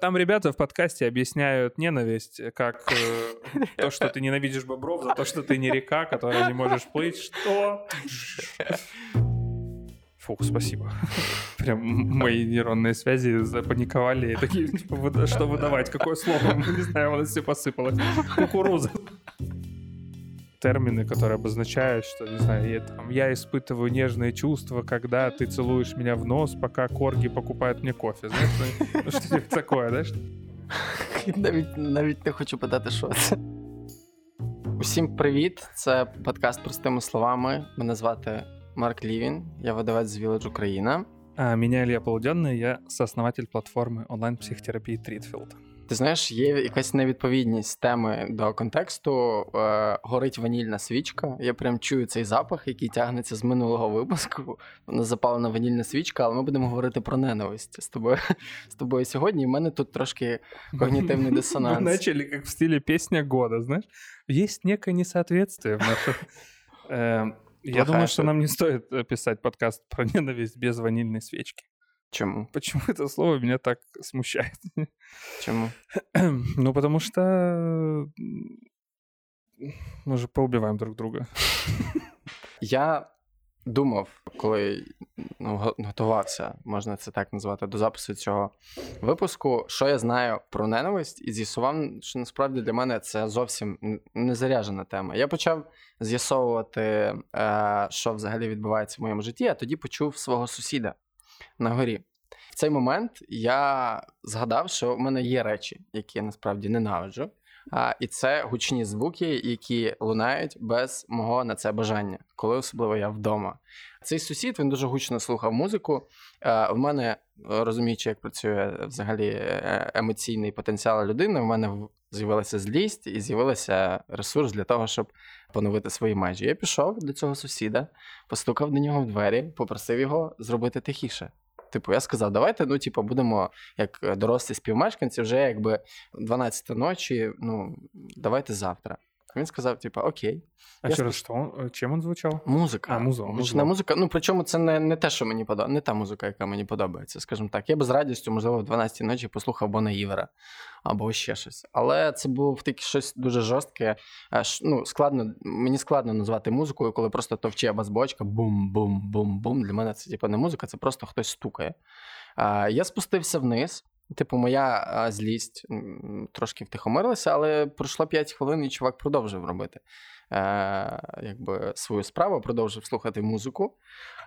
Там ребята в подкасте объясняют ненависть как э, то, что ты ненавидишь бобров, за то, что ты не река, которая не можешь плыть. Что? Фух, спасибо. Прям мои нейронные связи запаниковали и такие, типа, что выдавать, какое слово, не знаю, у нас все посыпалось. Кукуруза термины, которые обозначают, что, не знаю, я, там, я испытываю нежные чувства, когда ты целуешь меня в нос, пока корги покупают мне кофе. Знаєш, ну, що такое, знаєш? Навіть, навіть не хочу питати, що це. Усім привіт! Це подкаст простими словами. Мене звати Марк Лівін, я видавець з Village Україна. А меня Илья Полуденный, я сооснователь платформи онлайн-психотерапії Трітфілд. Ти знаєш, є якась невідповідність теми до контексту. Е, Горить ванільна свічка. Я прям чую цей запах, який тягнеться з минулого випуску. Вона запалена ванільна свічка, але ми будемо говорити про ненависть з тобою з тобою сьогодні. І в мене тут трошки когнітивний дисонанс. Ми почали як в стилі пісня года, знаєш. Є некое несоответствие в наших... Э, я думаю, что нам не стоит писать подкаст про ненависть без ванильной свечки. Чему? Почему это слово меня так смущает? Чему? Ну, потому что мы же поубиваем друг друга. Я думав, коли ну, готувався, можна це так назвати, до запису цього випуску, що я знаю про ненависть, і з'ясував, що насправді для мене це зовсім незаряжена тема. Я почав з'ясовувати, е, що взагалі відбувається в моєму житті, а тоді почув свого сусіда на горі. В цей момент я згадав, що в мене є речі, які я насправді ненавиджу. А, І це гучні звуки, які лунають без мого на це бажання, коли особливо я вдома. Цей сусід він дуже гучно слухав музику. В мене, розуміючи, як працює взагалі е, емоційний потенціал людини, в мене з'явилася злість і з'явився ресурс для того, щоб поновити свої межі. Я пішов до цього сусіда, постукав до нього в двері, попросив його зробити тихіше. Типу, я сказав, давайте, ну, типу, будемо як е, дорослі співмешканці, вже якби 12 ночі, ну, давайте завтра. Він сказав, типу, окей. А я через що? Чим він звучав? Музика. А, музо, музло. музика. Ну, причому це не не те, що мені подобається, не та музика, яка мені подобається, скажімо так. Я би з радістю, можливо, в 12 ночі послухав Бона Івера або ще щось. Але це був таке щось дуже жорстке. Аж, Ну, складно, Мені складно назвати музикою, коли просто товче бас-бочка, бум-бум-бум-бум. Для мене це типу, не музика, це просто хтось стукає. Я спустився вниз. Типу, моя а, злість трошки втихомирилася, але пройшло 5 хвилин, і чувак продовжив робити е, якби, свою справу, продовжив слухати музику.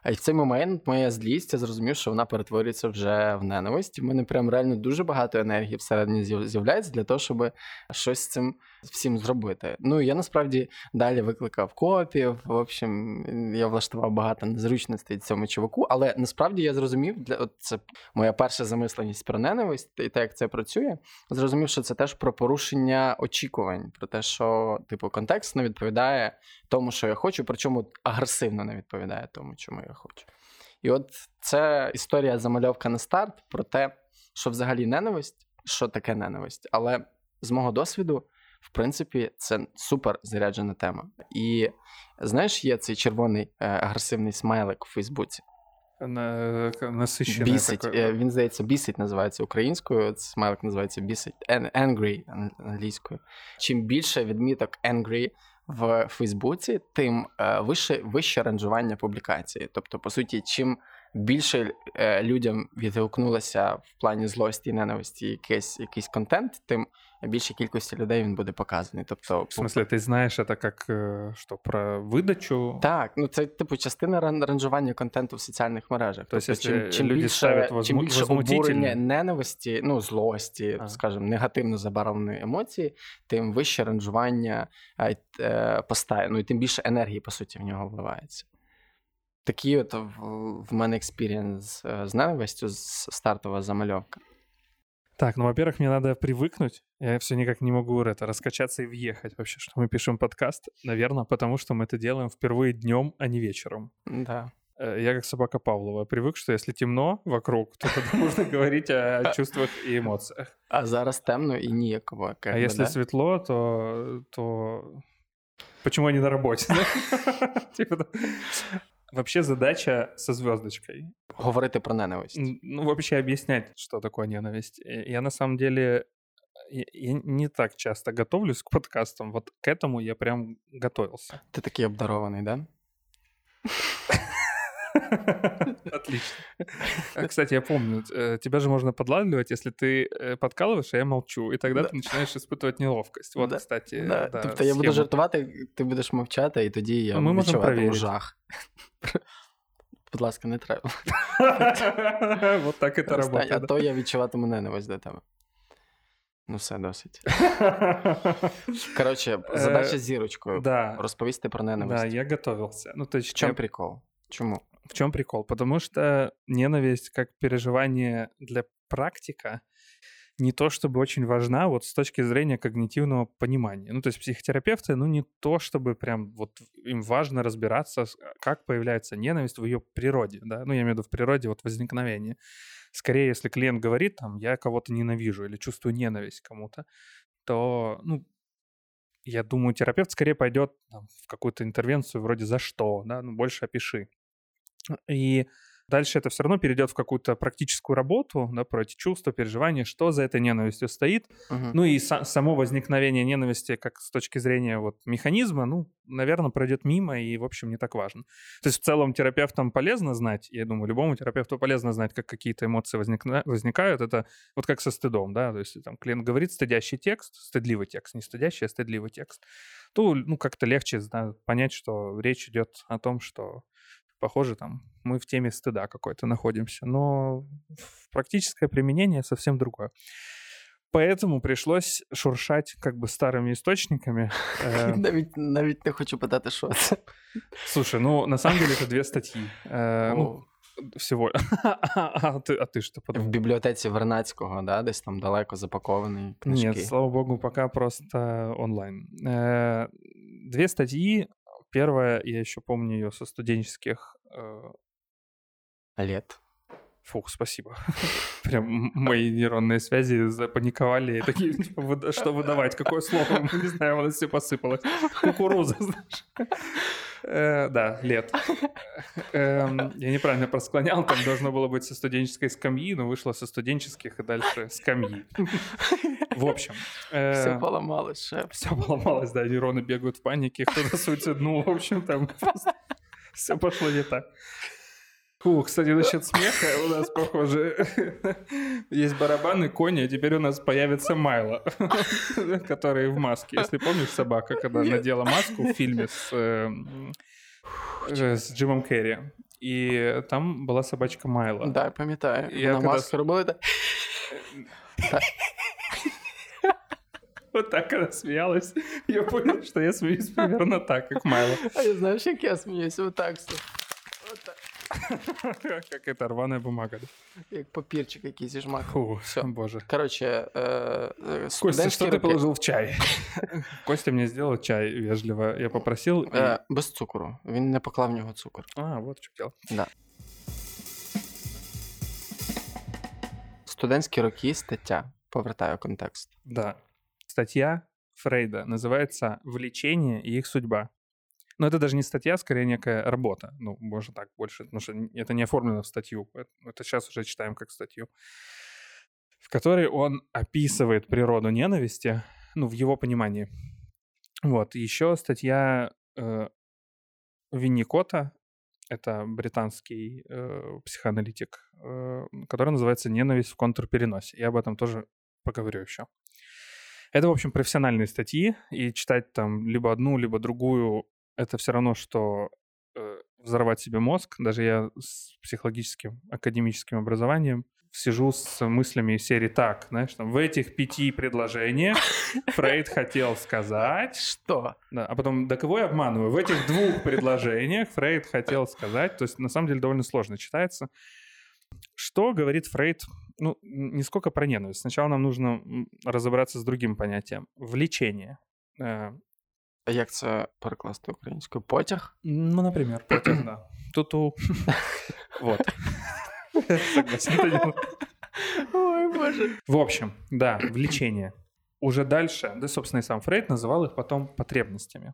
І в цей момент моя злість, я зрозумів, що вона перетворюється вже в ненависть. В мене прям реально дуже багато енергії всередині з'являється для того, щоб щось з цим всім зробити. Ну я насправді далі викликав копів. В общем, я влаштував багато незручностей цьому чуваку, але насправді я зрозумів, для от це моя перша замисленість про ненависть і те, як це працює. Зрозумів, що це теж про порушення очікувань, про те, що типу контекст не відповідає тому, що я хочу, причому агресивно не відповідає тому, чому я хочу. І от це історія замальовка на старт про те, що взагалі ненависть, що таке ненависть, але з мого досвіду в принципі, це супер заряджена тема. І знаєш, є цей червоний е, агресивний смайлик у Фейсбуці. На, Бісить. Такой. Е, він, здається, бісить називається українською. Смайлик називається бісить. Angry англійською. Чим більше відміток angry в Фейсбуці, тим е, вище вище ранжування публікації. Тобто, по суті, чим більше людям відгукнулося в плані злості і ненависті якийсь якийсь контент, тим більшій кількості людей він буде показаний. Тобто, в смысле, ти знаєш це як що, про видачу? Так, ну це типу частина ранжування контенту в соціальних мережах. Тобто, тобто чим, чим люди більше, возму... чим більше обурення ненависті, ну злості, а. скажімо, негативно забарвленої емоції, тим вище ранжування е, постає, ну і тим більше енергії, по суті, в нього вливається. Такий от в, в мене експірієнс е, з ненавистю з стартова замальовка. Так, ну, во-первых, мне надо привыкнуть. Я все никак не могу это раскачаться и въехать вообще, что мы пишем подкаст. Наверное, потому что мы это делаем впервые днем, а не вечером. Да. Э, я как собака Павлова привык, что если темно вокруг, то тогда можно говорить о чувствах и эмоциях. А зараз темно и ніяково. А если светло, то, то почему они на работе? Вообще задача со звездочкой. Говорити про ненависть. Ну, вообще объяснять, что такое ненависть. Я на самом деле я не так часто готовлюсь к подкастам. Вот к этому я прям готовился. Ты такой обдарованный, да? Отлично. А, кстати, я помню, э, тебя же можно подлавливать, если ты э, подкалываешь, а я молчу, и тогда ты начинаешь испытывать неловкость. Вот, кстати, да. Тобто я буду жартувати, ти будеш мовчати, і тоді я Ми відчуватиму жах. Будь ласка, не треба. Вот так це працює. А то я відчуватиму ненависть до тебе. Ну, все досить. Коротше, задача з зірочкою. Да. Розповісти про ненависть. Да, я готовился. Ну, то есть, в чем прикол? Чему? В чем прикол? Потому что ненависть как переживание для практика не то чтобы очень важна вот с точки зрения когнитивного понимания. Ну, то есть психотерапевты, ну, не то чтобы прям вот им важно разбираться, как появляется ненависть в ее природе, да, ну, я имею в виду в природе вот возникновения. Скорее, если клиент говорит, там, я кого-то ненавижу или чувствую ненависть кому-то, то, ну, я думаю, терапевт скорее пойдет там, в какую-то интервенцию вроде «за что?», да, ну, больше опиши. И дальше это все равно перейдет в какую-то практическую работу, да, про эти чувства, переживания, что за этой ненавистью стоит. Uh-huh. Ну и са- само возникновение ненависти, как с точки зрения вот механизма, ну, наверное, пройдет мимо и, в общем, не так важно. То есть в целом терапевтам полезно знать, я думаю, любому терапевту полезно знать, как какие-то эмоции возникна- возникают. Это вот как со стыдом, да, то есть там клиент говорит стыдящий текст, стыдливый текст, не стыдящий, а стыдливый текст, то, ну, как-то легче да, понять, что речь идет о том, что похоже, там мы в теме стыда какой-то находимся. Но практическое применение совсем другое. Поэтому пришлось шуршать как бы старыми источниками. Э, навіть, навіть не хочу питати, що це. Слушай, ну на самом деле это две статьи. Э, ну, всего. а, ти, а ти що подумав? В бібліотеці Вернацького, да, десь там далеко запакований книжки. Нет, слава богу, пока просто онлайн. Э, две статьи Первая, я еще помню ее со студенческих... Э... Лет. Фух, спасибо. Прям мои нейронные связи запаниковали. Такие, типа, что выдавать? Какое слово? Не знаю, у нас все посыпалось. Кукуруза, знаешь. Э, да, лет. Э, я неправильно просклонял, там должно было быть со студенческой скамьи, но вышло со студенческих и дальше скамьи. В общем. Э, все поломалось, шеф. Все поломалось, да, нейроны бегают в панике, кто-то суициднул, в общем, там все пошло не так. Фу, кстати, насчет смеха у нас, похоже, есть барабаны, кони, а теперь у нас появится Майло, который в маске. Если помнишь, собака, когда надела маску в фильме с, э, с Джимом Керри, и там была собачка Майла. Да, пам'ятаю. Я На маску робила так. Вот так, когда смеялась, я понял, что я смеюсь примерно так, как Майло. А я знаю, как я смеюсь, вот так. Вот так. Как это рваная бумага. Як папірчик якийсь жмак. Фу, Все. боже. Короче, э, Костя, что ты положил в чай? Костя мне сделал чай вежливо. Я попросил. Э, без цукру. Він не поклав в нього цукор. А, вот що дело. Да. Студентські роки стаття. Повертаю контекст. Да. Статья Фрейда называется «Влечение и их судьба». Но это даже не статья, скорее некая работа. Ну, можно так больше, потому что это не оформлено в статью. Это сейчас уже читаем как статью. В которой он описывает природу ненависти, ну, в его понимании. Вот. Еще статья э, Винникота, это британский э, психоаналитик, э, которая называется «Ненависть в контрпереносе». Я об этом тоже поговорю еще. Это, в общем, профессиональные статьи, и читать там либо одну, либо другую это все равно, что э, взорвать себе мозг. Даже я с психологическим, академическим образованием сижу с мыслями из серии так, знаешь, там, в этих пяти предложениях Фрейд хотел сказать... Что? Да, а потом, да кого я обманываю? В этих двух предложениях Фрейд хотел сказать, то есть на самом деле довольно сложно читается. Что говорит Фрейд? Ну, не сколько про ненависть. Сначала нам нужно разобраться с другим понятием. Влечение. Як це перекласти українською? Потяг? Ну, например, потяг, да. Туту. Вот. Согласен. Ой, боже. В общем, да, влечение. Уже дальше, да, собственно, и сам Фрейд называл их потом потребностями.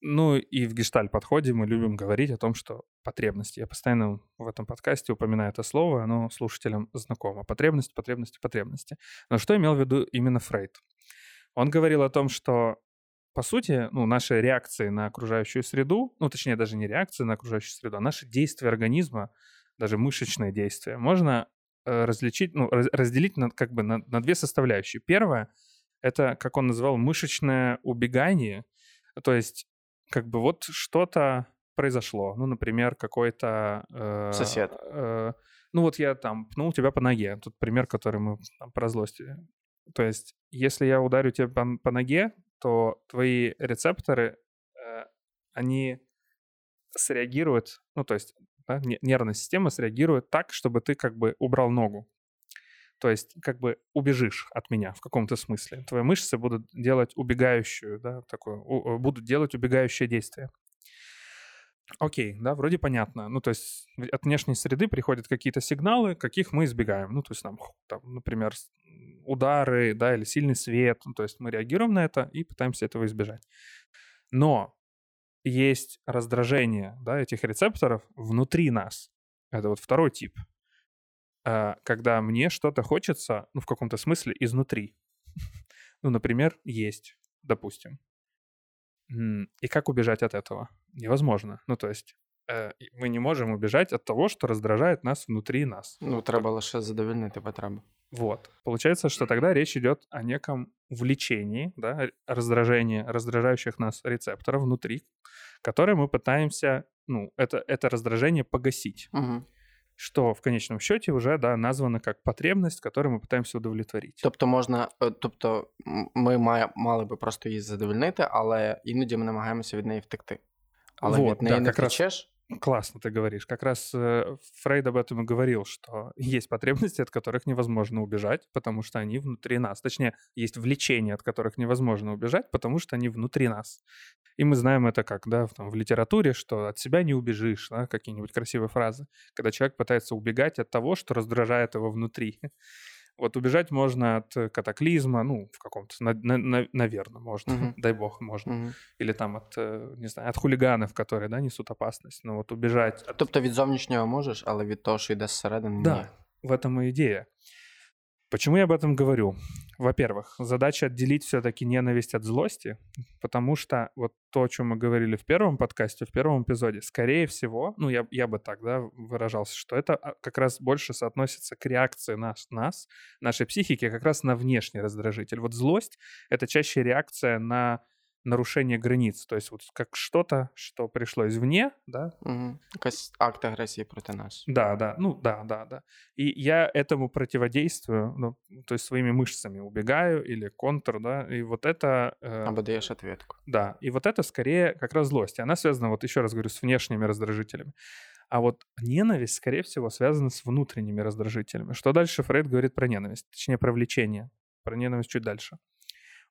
Ну и в гештальт-подходе мы любим говорить о том, что потребности. Я постоянно в этом подкасте упоминаю это слово, оно слушателям знакомо. Потребности, потребности, потребности. Но что имел в виду именно Фрейд? Он говорил о том, что по сути, ну, наши реакции на окружающую среду, ну, точнее, даже не реакции на окружающую среду, а наши действия организма, даже мышечные действия, можно э, различить, ну, раз, разделить на, как бы на, на две составляющие. Первое — это, как он называл, мышечное убегание, то есть как бы вот что-то произошло, ну, например, какой-то... Э, Сосед. Э, ну, вот я там пнул тебя по ноге, тут пример, который мы там, про злость. То есть, если я ударю тебя по, по ноге, то твои рецепторы, э, они среагируют, ну, то есть да, нервная система среагирует так, чтобы ты как бы убрал ногу. То есть как бы убежишь от меня в каком-то смысле. Твои мышцы будут делать убегающую, да, такую, у, будут делать убегающее действие. Окей, да, вроде понятно. Ну, то есть от внешней среды приходят какие-то сигналы, каких мы избегаем. Ну, то есть нам, там, например, удары, да, или сильный свет. Ну, то есть мы реагируем на это и пытаемся этого избежать. Но есть раздражение, да, этих рецепторов внутри нас. Это вот второй тип. А, когда мне что-то хочется, ну, в каком-то смысле, изнутри. Ну, например, есть, допустим. И как убежать от этого? Невозможно. Ну, то есть э, мы не можем убежать от того, что раздражает нас внутри нас. Ну, треба лише задовольнити потребу. Вот. Получается, что тогда речь идет о неком влечении, да, раздражении раздражающих нас рецепторов внутри, которые мы пытаемся, ну, это, это раздражение погасить. Угу. Що в конечном счеті вже да, названо як потребність, яку ми пытаємося удовлетворити. Тобто можна, тобто ми мали би просто її задовольнити, але іноді ми намагаємося від неї втекти. Але вот, від неї да, не втечеш. Раз... Классно ты говоришь. Как раз э, Фрейд об этом и говорил, что есть потребности, от которых невозможно убежать, потому что они внутри нас. Точнее, есть влечения, от которых невозможно убежать, потому что они внутри нас. И мы знаем это как, да, в, там, в литературе, что от себя не убежишь, да, какие-нибудь красивые фразы, когда человек пытается убегать от того, что раздражает его внутри. Вот убежать можно от э, катаклизма, ну, в каком-то, на, на, на, наверное, можно, uh-huh. дай бог, можно. Uh-huh. Или там от, э, не знаю, от хулиганов, которые, да, несут опасность. Но вот убежать... От... Тобто від зовнішнього можеш, але від того, що йде зсередини, Да, ні. в этом и идея. Почему я об этом говорю? Во-первых, задача отделить все-таки ненависть от злости, потому что вот то, о чем мы говорили в первом подкасте, в первом эпизоде, скорее всего, ну я, я бы так да, выражался, что это а, как раз больше соотносится к реакции нас, нас, нашей психики, как раз на внешний раздражитель. Вот злость — это чаще реакция на нарушение границ. То есть вот как что-то, что пришло извне, да? Угу. акт агрессии против нас. Да, да, ну да, да, да. И я этому противодействую, ну, то есть своими мышцами убегаю или контр, да, и вот это... Э, Або даешь ответку. Да, и вот это скорее как раз злость. Она связана, вот еще раз говорю, с внешними раздражителями. А вот ненависть, скорее всего, связана с внутренними раздражителями. Что дальше Фрейд говорит про ненависть? Точнее, про влечение. Про ненависть чуть дальше.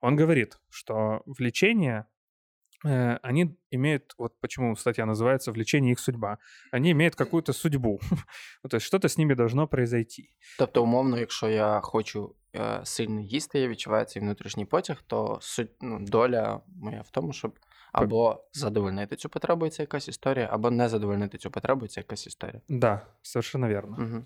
Он говорит, что влечение э, они имеют, вот почему статья называется «Влечение их судьба», они имеют какую-то судьбу, ну, то есть что-то с ними должно произойти. Тобто, умовно, якщо я хочу е, сильно їсти, я відчуваю цей внутрішній потяг, то суть, ну, доля моя в тому, щоб або задовольнити цю потребу, це якась історія, або не задовольнити цю потребу, це якась історія. Да, совершенно верно. Угу.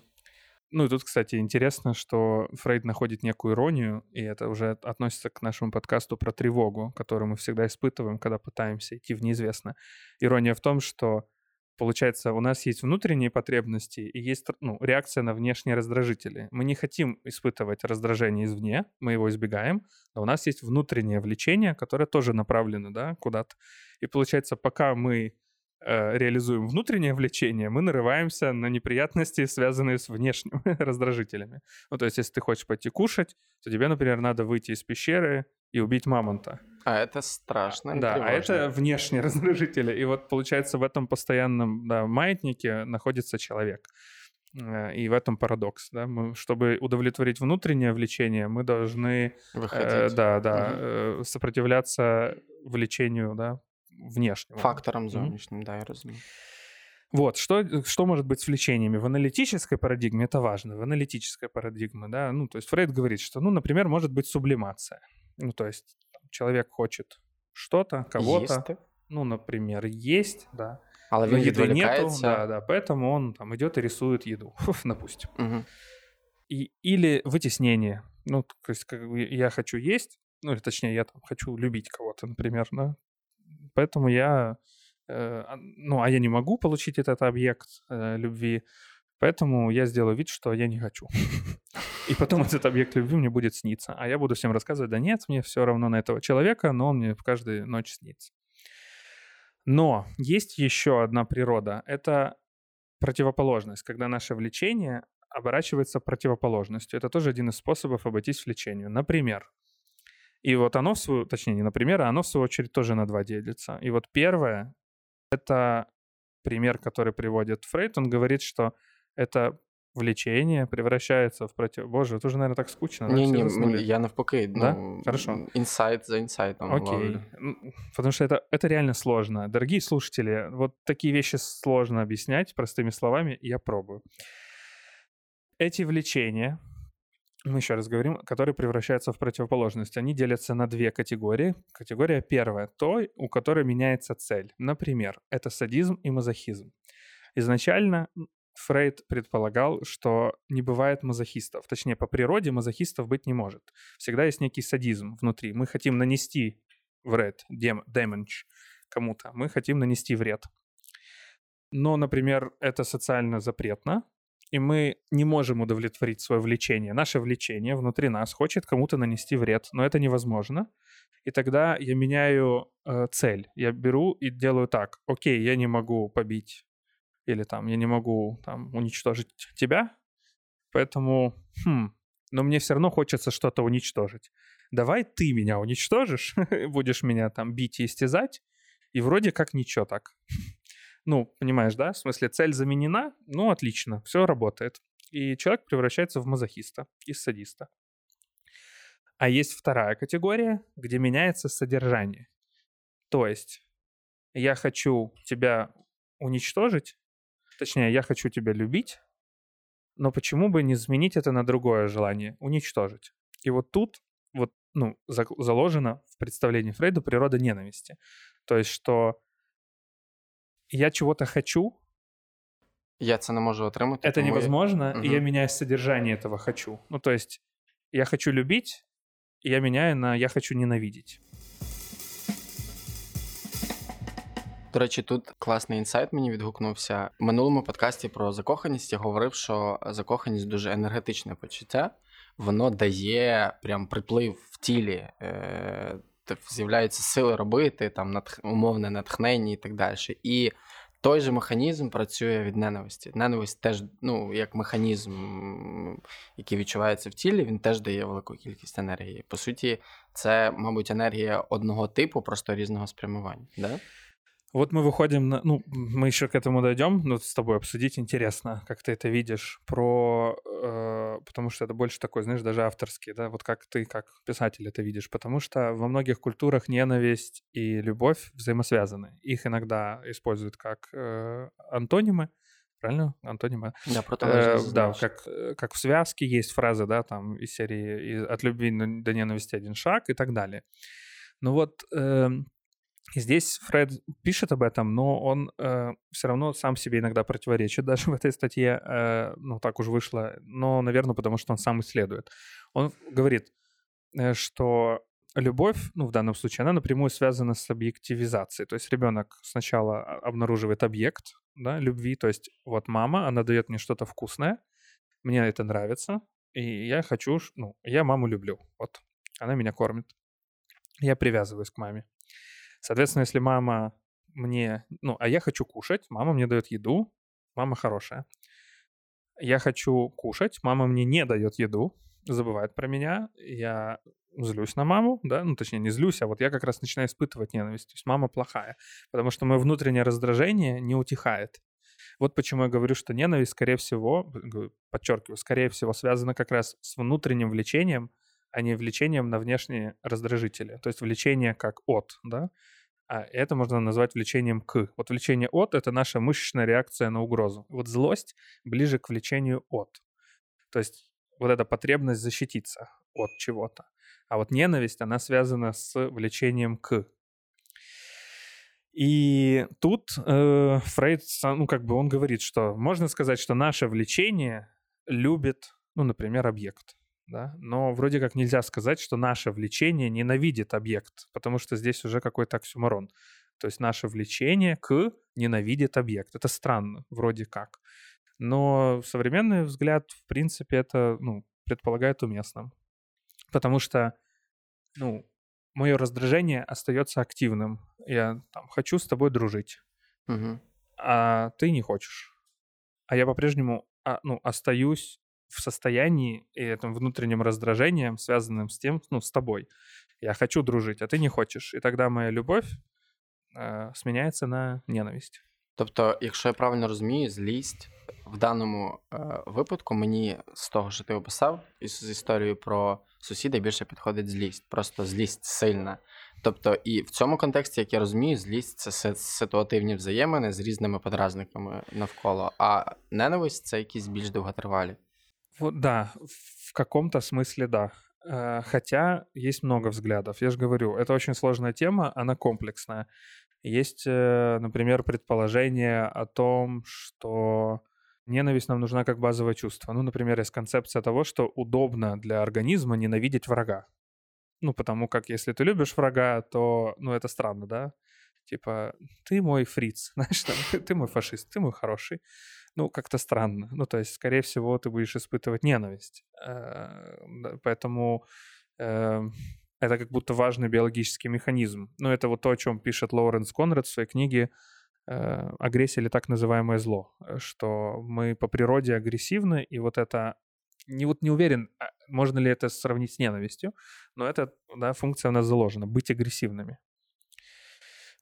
Ну и тут, кстати, интересно, что Фрейд находит некую иронию, и это уже относится к нашему подкасту про тревогу, которую мы всегда испытываем, когда пытаемся идти в неизвестное. Ирония в том, что Получается, у нас есть внутренние потребности и есть ну, реакция на внешние раздражители. Мы не хотим испытывать раздражение извне, мы его избегаем, но у нас есть внутреннее влечение, которое тоже направлено да, куда-то. И получается, пока мы реализуем внутреннее влечение, мы нарываемся на неприятности, связанные с внешними раздражителями. Ну, то есть, если ты хочешь пойти кушать, то тебе, например, надо выйти из пещеры и убить мамонта. А это страшно. Да, тревожно. а это внешние раздражители. И вот, получается, в этом постоянном да, маятнике находится человек. Э, и в этом парадокс, да, мы, чтобы удовлетворить внутреннее влечение, мы должны, э, да, да, угу. э, сопротивляться влечению, да, внешнего. Фактором зовнішнім, mm-hmm. да, я разумею. Вот, что, что может быть с влечениями? В аналитической парадигме это важно, в аналитической парадигме, да, ну, то есть Фрейд говорит, что, ну, например, может быть сублимация. Ну, то есть человек хочет что-то, кого-то. Есть. ну, например, есть, да, Але но він еды нету, відволікається. да, да, поэтому он там идет и рисует еду, допустим. Угу. И, или вытеснение. Ну, то есть, как бы я хочу есть, ну, или точнее, я там хочу любить кого-то, например, да. Поэтому я, э, а- ну, а я не могу получить этот объект э, любви, поэтому я сделаю вид, что я не хочу. И потом этот объект любви мне будет сниться. А я буду всем рассказывать, да нет, мне все равно на этого человека, но он мне в каждую ночь снится. Но есть еще одна природа. Это противоположность, когда наше влечение оборачивается противоположностью. Это тоже один из способов обойтись влечению. Например, и вот оно, в свою, точнее, не например, а оно, в свою очередь, тоже на два делится. И вот первое — это пример, который приводит Фрейд. Он говорит, что это влечение превращается в против... Боже, это уже, наверное, так скучно. да? Ні, Все ні, заснули? мені- я навпаки. Да? Ну, Хорошо. Інсайт за інсайтом. Окей. ловлю. М, Потому что это, это реально сложно. Дорогие слушатели, вот такие вещи сложно объяснять простыми словами, и я пробую. Эти влечения, мы еще раз говорим, которые превращаются в противоположность, они делятся на две категории. Категория первая — той, у которой меняется цель. Например, это садизм и мазохизм. Изначально Фрейд предполагал, что не бывает мазохистов. Точнее, по природе мазохистов быть не может. Всегда есть некий садизм внутри. Мы хотим нанести вред, damage кому-то. Мы хотим нанести вред. Но, например, это социально запретно, и мы не можем удовлетворить свое влечение. Наше влечение внутри нас хочет кому-то нанести вред, но это невозможно. И тогда я меняю э, цель. Я беру и делаю так. Окей, я не могу побить или там я не могу там уничтожить тебя, поэтому, хм, но мне все равно хочется что-то уничтожить. Давай ты меня уничтожишь, будешь меня там бить и истязать, и вроде как ничего так. Ну, понимаешь, да? В смысле, цель заменена, ну, отлично, все работает. И человек превращается в мазохиста и садиста. А есть вторая категория, где меняется содержание. То есть я хочу тебя уничтожить, точнее, я хочу тебя любить, но почему бы не заменить это на другое желание — уничтожить? И вот тут вот, ну, за- заложена в представлении Фрейда природа ненависти. То есть, что я чего-то хочу, Я це не можу отримати. это тому я- невозможно, и я Мгм. меняю содержание этого «хочу». Ну, то есть я хочу любить, и я меняю на «я хочу ненавидеть». До речі, тут класний інсайт мені відгукнувся. В минулому подкасті про закоханість я говорив, що закоханість дуже енергетичне почуття. Воно дає прям приплив в тілі. Е- та з'являються сили робити, там натх- умовне натхнення і так далі. І той же механізм працює від ненависті. Ненависть теж, ну, як механізм, який відчувається в тілі, він теж дає велику кількість енергії. По суті, це, мабуть, енергія одного типу, просто різного спрямування. Да? Вот мы выходим на... Ну, мы еще к этому дойдем, но с тобой обсудить интересно, как ты это видишь, про... э, потому что это больше такой, знаешь, даже авторский, да, вот как ты, как писатель это видишь, потому что во многих культурах ненависть и любовь взаимосвязаны. Их иногда используют как э, антонимы, правильно? Антонимы. Да, Э, протилежність, да, как, э, как в связке есть фразы, да, там из серии «От любви до ненависти один шаг» и так далее. Ну вот эм, здесь Фред пишет об этом, но он все равно сам себе иногда противоречит даже в этой статье, э, ну так уж вышло, но, наверное, потому что он сам исследует. Он говорит, э, что любовь, ну в данном случае, она напрямую связана с объективизацией. То есть ребенок сначала обнаруживает объект да, любви, то есть вот мама, она дает мне что-то вкусное, мне это нравится, и я хочу, ну, я маму люблю, вот, она меня кормит, я привязываюсь к маме. Соответственно, если мама мне, ну, а я хочу кушать, мама мне дает еду, мама хорошая. Я хочу кушать, мама мне не дает еду, забывает про меня, я злюсь на маму, да, ну, точнее, не злюсь, а вот я как раз начинаю испытывать ненависть, то есть мама плохая, потому что мое внутреннее раздражение не утихает. Вот почему я говорю, что ненависть, скорее всего, подчеркиваю, скорее всего, связана как раз с внутренним влечением, а не влечением на внешние раздражители. То есть влечение как от, да, а это можно назвать влечением к. Вот влечение от — это наша мышечная реакция на угрозу. Вот злость ближе к влечению от. То есть вот эта потребность защититься от чего-то. А вот ненависть, она связана с влечением к. И тут э, Фрейд, ну, как бы он говорит, что можно сказать, что наше влечение любит, ну, например, объект. Да? Но вроде как нельзя сказать, что наше влечение ненавидит объект, потому что здесь уже какой-то оксюморон. То есть наше влечение к ненавидит объект. Это странно, вроде как. Но современный взгляд, в принципе, это ну, предполагает уместным. Потому что ну, мое раздражение остается активным. Я там хочу с тобой дружить, Угу. а ты не хочешь. А я по-прежнему а, ну, остаюсь в состоянии и этим внутренним раздражением, связанным с тем, ну, с тобой. Я хочу дружить, а ты не хочешь. И тогда моя любовь э, сменяется на ненависть. Тобто, якщо я правильно розумію, злість в даному е, випадку мені з того, що ти описав, із з історією про сусіда більше підходить злість. Просто злість сильна. Тобто, і в цьому контексті, як я розумію, злість це си- ситуативні взаємини з різними подразниками навколо, а ненависть це якісь більш довготривалі. Вот, да, в каком-то смысле да. Э, Хотя есть много взглядов. Я же говорю, это очень сложная тема, она комплексная. Есть, э, например, предположение о том, что ненависть нам нужна как базовое чувство. Ну, например, есть концепция того, что удобно для организма ненавидеть врага. Ну, потому как если ты любишь врага, то, ну, это странно, да? Типа, ты мой фриц, знаешь, там, ты, ты мой фашист, ты мой хороший. Ну, как-то странно. Ну, то есть, скорее всего, ты будешь испытывать ненависть. Э, Поэтому э, это как будто важный биологический механизм. Ну, это вот то, о чем пишет Лоуренс Конрад в своей книге э, «Агрессия или так называемое зло», что мы по природе агрессивны, и вот это не, вот не уверен, а можно ли это сравнить с ненавистью, но эта да, функция у нас заложена — быть агрессивными.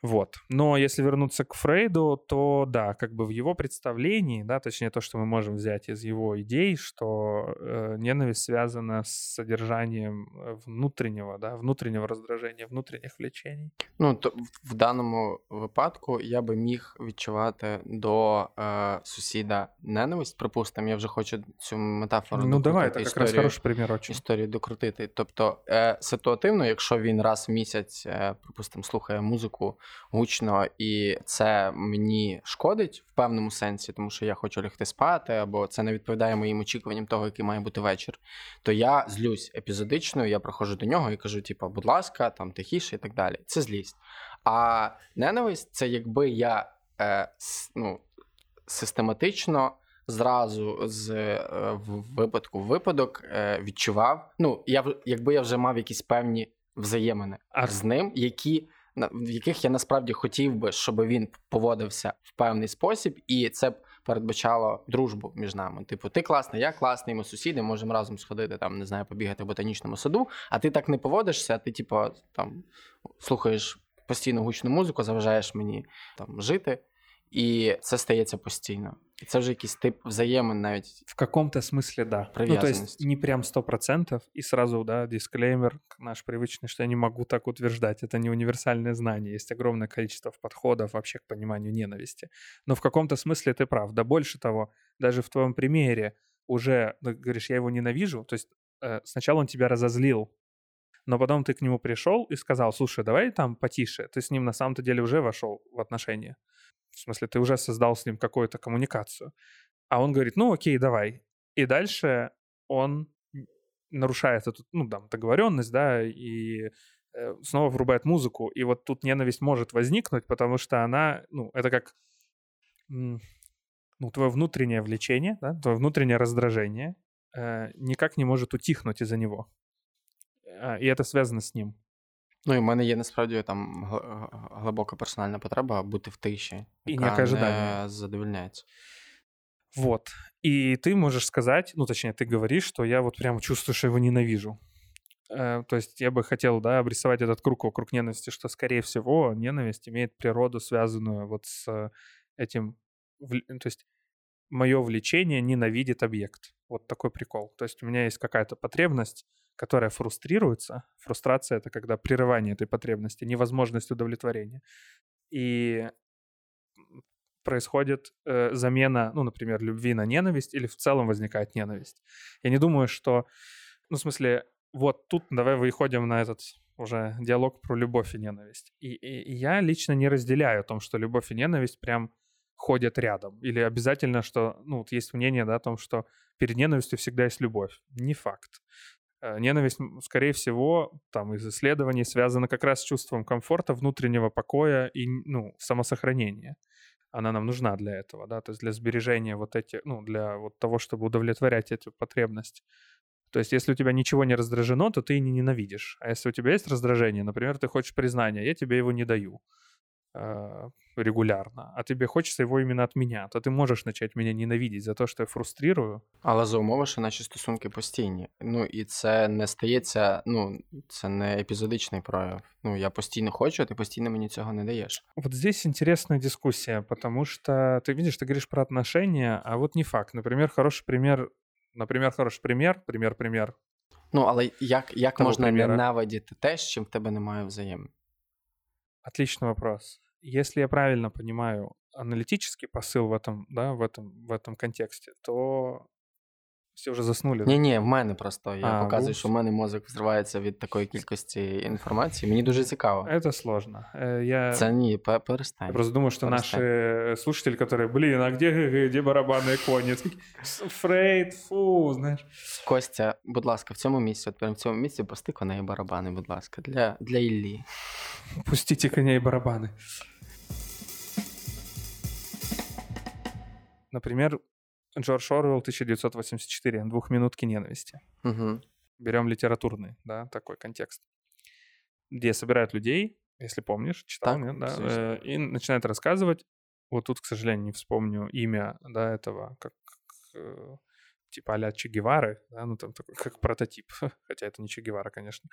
Вот. Но если вернуться к Фрейду, то да, как бы в его представлении, да, точнее то, что мы можем взять из его идей, что э, ненависть связана с содержанием э, внутреннего, да, внутреннего раздражения, внутренних влечений. Ну, то в- в даному випадку я би міг відчувати до е, сусіда ненависть. Припустимо, я вже хочу цю метафору ну давай, докрутити, это как раз історію- хороший пример очень. історію докрутити. Тобто, е, ситуативно, якщо він раз в місяць, е, припустимо, слухає музику Гучно, і це мені шкодить в певному сенсі, тому що я хочу лягти спати, або це не відповідає моїм очікуванням того, який має бути вечір, то я злюсь епізодично, я приходжу до нього і кажу: типу, будь ласка, там тихіше і так далі. Це злість. А ненависть це якби я е, с- ну, систематично зразу з е, в випадку в випадок е, відчував. Ну, я якби я вже мав якісь певні взаємини А з ним, які. В яких я насправді хотів би, щоб він поводився в певний спосіб, і це б передбачало дружбу між нами. Типу, ти класний, я класний, ми сусіди, можемо разом сходити, там, не знаю, побігати в ботанічному саду, а ти так не поводишся, ти, типу, там слухаєш постійно гучну музику, заважаєш мені там жити, і це стається постійно. І це вже якийсь тип взаємин навіть. В каком-то смысле да. Ну, то есть Привязанность. не прям 100%, и сразу, да, дисклеймер наш привычный, что я не могу так утверждать. Это не универсальное знание. Есть огромное количество подходов вообще к пониманию ненависти. Но в каком-то смысле ты прав. Да больше того, даже в твоем примере уже, ну, говоришь, я его ненавижу, то есть э, сначала он тебя разозлил, но потом ты к нему пришел и сказал, слушай, давай там потише. Ты с ним на самом-то деле уже вошел в отношения. В смысле, ты уже создал с ним какую-то коммуникацию. А он говорит, ну окей, давай. И дальше он нарушает эту, ну, там, договоренность, да, и э, снова врубает музыку. И вот тут ненависть может возникнуть, потому что она, ну, это как, ну, твое внутреннее влечение, да, твое внутреннее раздражение э, никак не может утихнуть из-за него. А, И это связано с ним. Ну, і в мене є насправді там гл- г- глибока персональна потреба бути в тиші, І яка ніяке ожидання. не задовольняється. Вот. И ты можешь сказать, ну, точнее, ты говоришь, что я вот прям чувствую, что его ненавижу. Э, То есть я бы хотел, да, обрисовать этот круг вокруг ненависти, что, скорее всего, ненависть имеет природу, связанную вот с э, этим... вл- То есть мое влечение ненавидит объект. Вот такой прикол. То есть у меня есть какая-то потребность, которая фрустрируется. Фрустрация — это когда прерывание этой потребности, невозможность удовлетворения. И происходит э, замена, ну, например, любви на ненависть, или в целом возникает ненависть. Я не думаю, что, ну, в смысле, вот тут давай выходим на этот уже диалог про любовь и ненависть. И, и, и я лично не разделяю о том, что любовь и ненависть прям ходят рядом. Или обязательно, что, ну, вот есть мнение, да, о том, что перед ненавистью всегда есть любовь. Не факт. Э, ненависть, скорее всего, там из исследований связана как раз с чувством комфорта, внутреннего покоя и, ну, самосохранения. Она нам нужна для этого, да, то есть для сбережения вот этих, ну, для вот того, чтобы удовлетворять эту потребность. То есть, если у тебя ничего не раздражено, то ты и не ненавидишь. А если у тебя есть раздражение, например, ты хочешь признания, я тебе его не даю регулярно, а тебе хочется его именно от меня, то ты можешь начать меня ненавидеть за то, що я фрустрирую. Але за умови, що наші стосунки постійні. Ну і це не стається, ну це не епізодичний прояв. Ну я постійно хочу, а ти постійно мені цього не даєш. Вот здесь интересная дискуссия, потому что ты видишь, ты говоришь про отношения, а вот не факт. Например, хороший пример Наприклад, хороший пример, пример, пример. Ну, але як як можна примера. ненавидіти те, з чим в тебе немає взаємин? Отличный вопрос. Если я правильно понимаю аналитический посыл в этом, да, в этом, в этом контексте, то всі вже заснули. Ні, ні, в мене просто. Я а, показую, що в мене мозок взривається від такої кількості інформації. Мені дуже цікаво. Это сложно. Э, я... Це ні, перестань. Я просто думаю, что перестань. наши слушатели, которые, блин, а где ГГ, где барабанные коні? Фрейд, фу, знаєш. Костя, будь ласка, в цьому місці, от прямо в цьому місці пусти коней барабани, будь ласка, для, для Іллі. Пустите коней барабаны. Например, Джордж Орвелл 1984, двухминутки ненависти. Угу. Берем литературный, да, такой контекст. Где собирают людей, если помнишь, читал, так, нет, да, э, и начинают рассказывать. Вот тут, к сожалению, не вспомню имя, да, этого, как, э, типа а Че Гевары, да, ну там такой как прототип, хотя это не Че Гевара, конечно.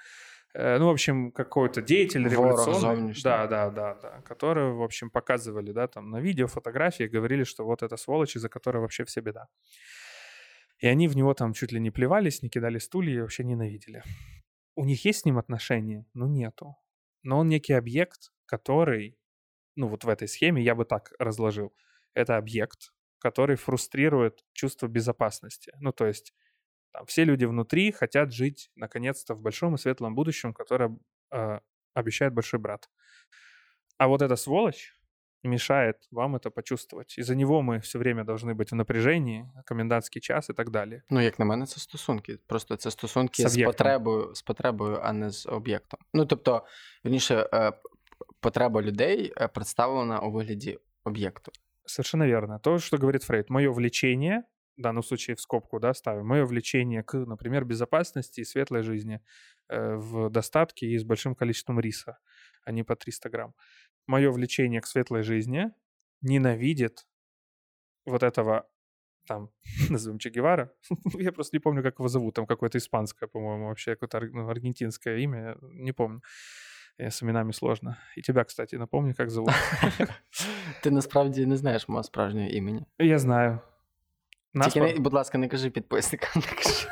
Э, ну, в общем, какой-то деятель революционный. Да, да, да, да, который, в общем, показывали, да, там на видео, фотографии, говорили, что вот это сволочь, из-за которой вообще все беда. И они в него там чуть ли не плевались, не кидали стулья и вообще ненавидели. У них есть с ним отношения? Ну, нету. Но он некий объект, который, ну, вот в этой схеме я бы так разложил. Это объект, который фрустрирует чувство безопасности. Ну, то есть там, все люди внутри хотят жить, наконец-то, в большом и светлом будущем, которое э, обещает большой брат. А вот эта сволочь мешает вам это почувствовать. Из-за него мы все время должны быть в напряжении, комендантський час і так далі. Ну, як на мене, це стосунки. Просто це стосунки з, з потребою, з потребою, а не з об'єктом. Ну, тобто, верніше, е, потреба людей е, представлена у вигляді об'єкту. Совершенно верно. То, что говорит Фрейд. Мое влечение, в данном случае в скобку да, ставим, мое влечение к, например, безопасности и светлой жизни э, в достатке и с большим количеством риса, а не по 300 грамм. Мое влечение к светлой жизни ненавидит вот этого там, назовем Че Гевара. Я просто не помню, как его зовут. Там какое-то испанское, по-моему, вообще какое-то ну, аргентинское имя. Не помню. Я с именами сложно. І тебе, кстати, напомню, як зовут. Ти насправді не знаєш мого справжнього імені. Я знаю. Тільки, не, будь ласка, не кажи підписникам, не кажи.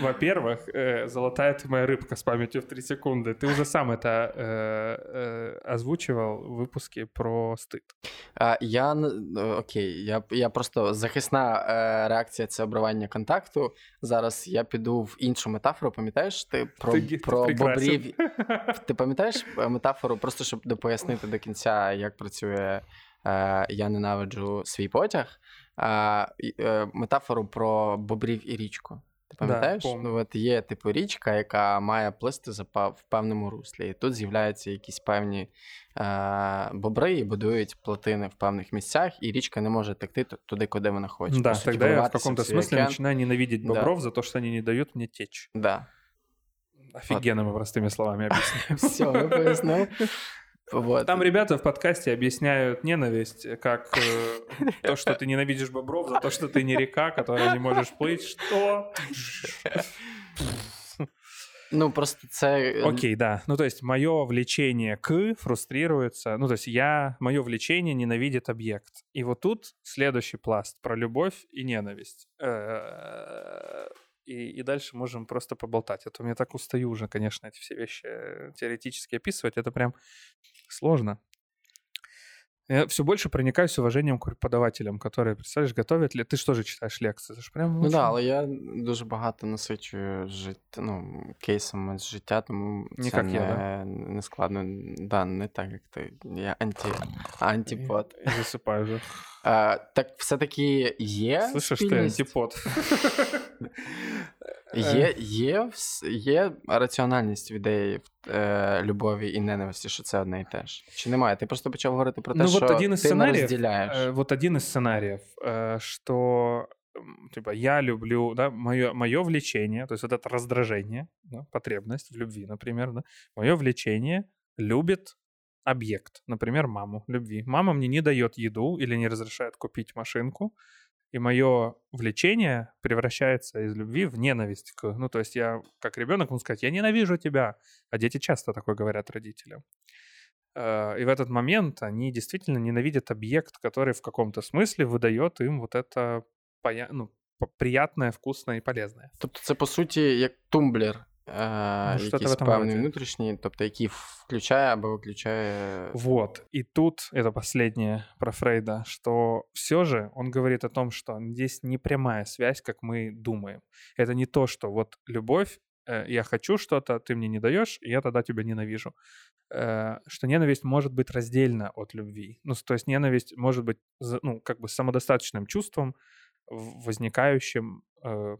Во-первых, э, золотая ты моя рыбка с памятью в 3 секунды. Ты уже сам это э, э, озвучивал в выпуске про стыд. А, я окей, я я просто захисна е, реакція це обривання контакту. Зараз я піду в іншу метафору. Пам'ятаєш ти про ти, про бобрів? Ти пам'ятаєш метафору, просто щоб допояснити до кінця, як працює е, я ненавиджу свій потяг а, е, метафору про бобрів і річку. Ти пам'ятаєш? Да, ну, от Є типу річка, яка має плисти в певному руслі. І тут з'являються якісь певні е, бобри і будують плотини в певних місцях, і річка не може текти туди, куди вона хоче. Да, тогда я в каком-то смысле начинаю ненавидеть бобров да. за то, что они не дают мне течь. Да. Офигенными вот. простыми словами объясняю. Все, я пояснил. Вот. Там ребята в подкасте объясняют ненависть как э, то, что ты ненавидишь бобров, за то, что ты не река, которая не можешь плыть. Что? Ну, просто це... Э, Окей, да. Ну, то есть мое влечение к фрустрируется. Ну, то есть я... Мое влечение ненавидит объект. И вот тут следующий пласт про любовь и ненависть. Э, и, и дальше можем просто поболтать. А то мне так устаю уже, конечно, эти все вещи теоретически описывать. Это прям сложно. Я все больше проникаюсь уважением к преподавателям, которые, представляешь, готовят ли. Ти ж теж читаєш лекції. Це ж прям Ну очень... так, але я дуже багато насичую жит... ну, кейсами з життя, тому Не це як не, я, да? не складно. Да, не так, як ти. Я анті... антипод. Я засыпаю уже. А, так все-таки є. Слышишь, ты спільність? антипод. Є, є, вс- є раціональність в ідеї е, любові і ненависті, що це одне і те ж. Чи немає? Ти просто почав говорити про те, Ну, що вот один из ти не сценариев, розділяєш. Э, вот один из сценариев, э, что м, типа я люблю, да, мое, мое влечение, то есть вот это раздражение, да, потребность в любви, например, да, мое влечение любит объект, например, маму любви. Мама мне не дает еду или не разрешает купить машинку, и мое влечение превращается из любви в ненависть ну то есть я как ребенок могу сказать, я ненавижу тебя, а дети часто такое говорят родителям. Э, И в этот момент они действительно ненавидят объект, который в каком-то смысле выдает им вот это ну, приятное, вкусное и полезное. Тобто це по суті як тумблер. Е, Ну, що-то в якийсь этом певний роді. внутрішній, тобто який включає або виключає. Вот. И тут, это последнее про Фрейда, что все же он говорит о том, что здесь не прямая связь, как мы думаем. Это не то, что вот любовь, э, я хочу что-то, ты мне не даешь, и я тогда тебя ненавижу. Э, Что ненависть может быть раздельна от любви. Ну, с- то есть ненависть может быть, за- ну, как бы самодостаточным чувством, в- возникающим э, там,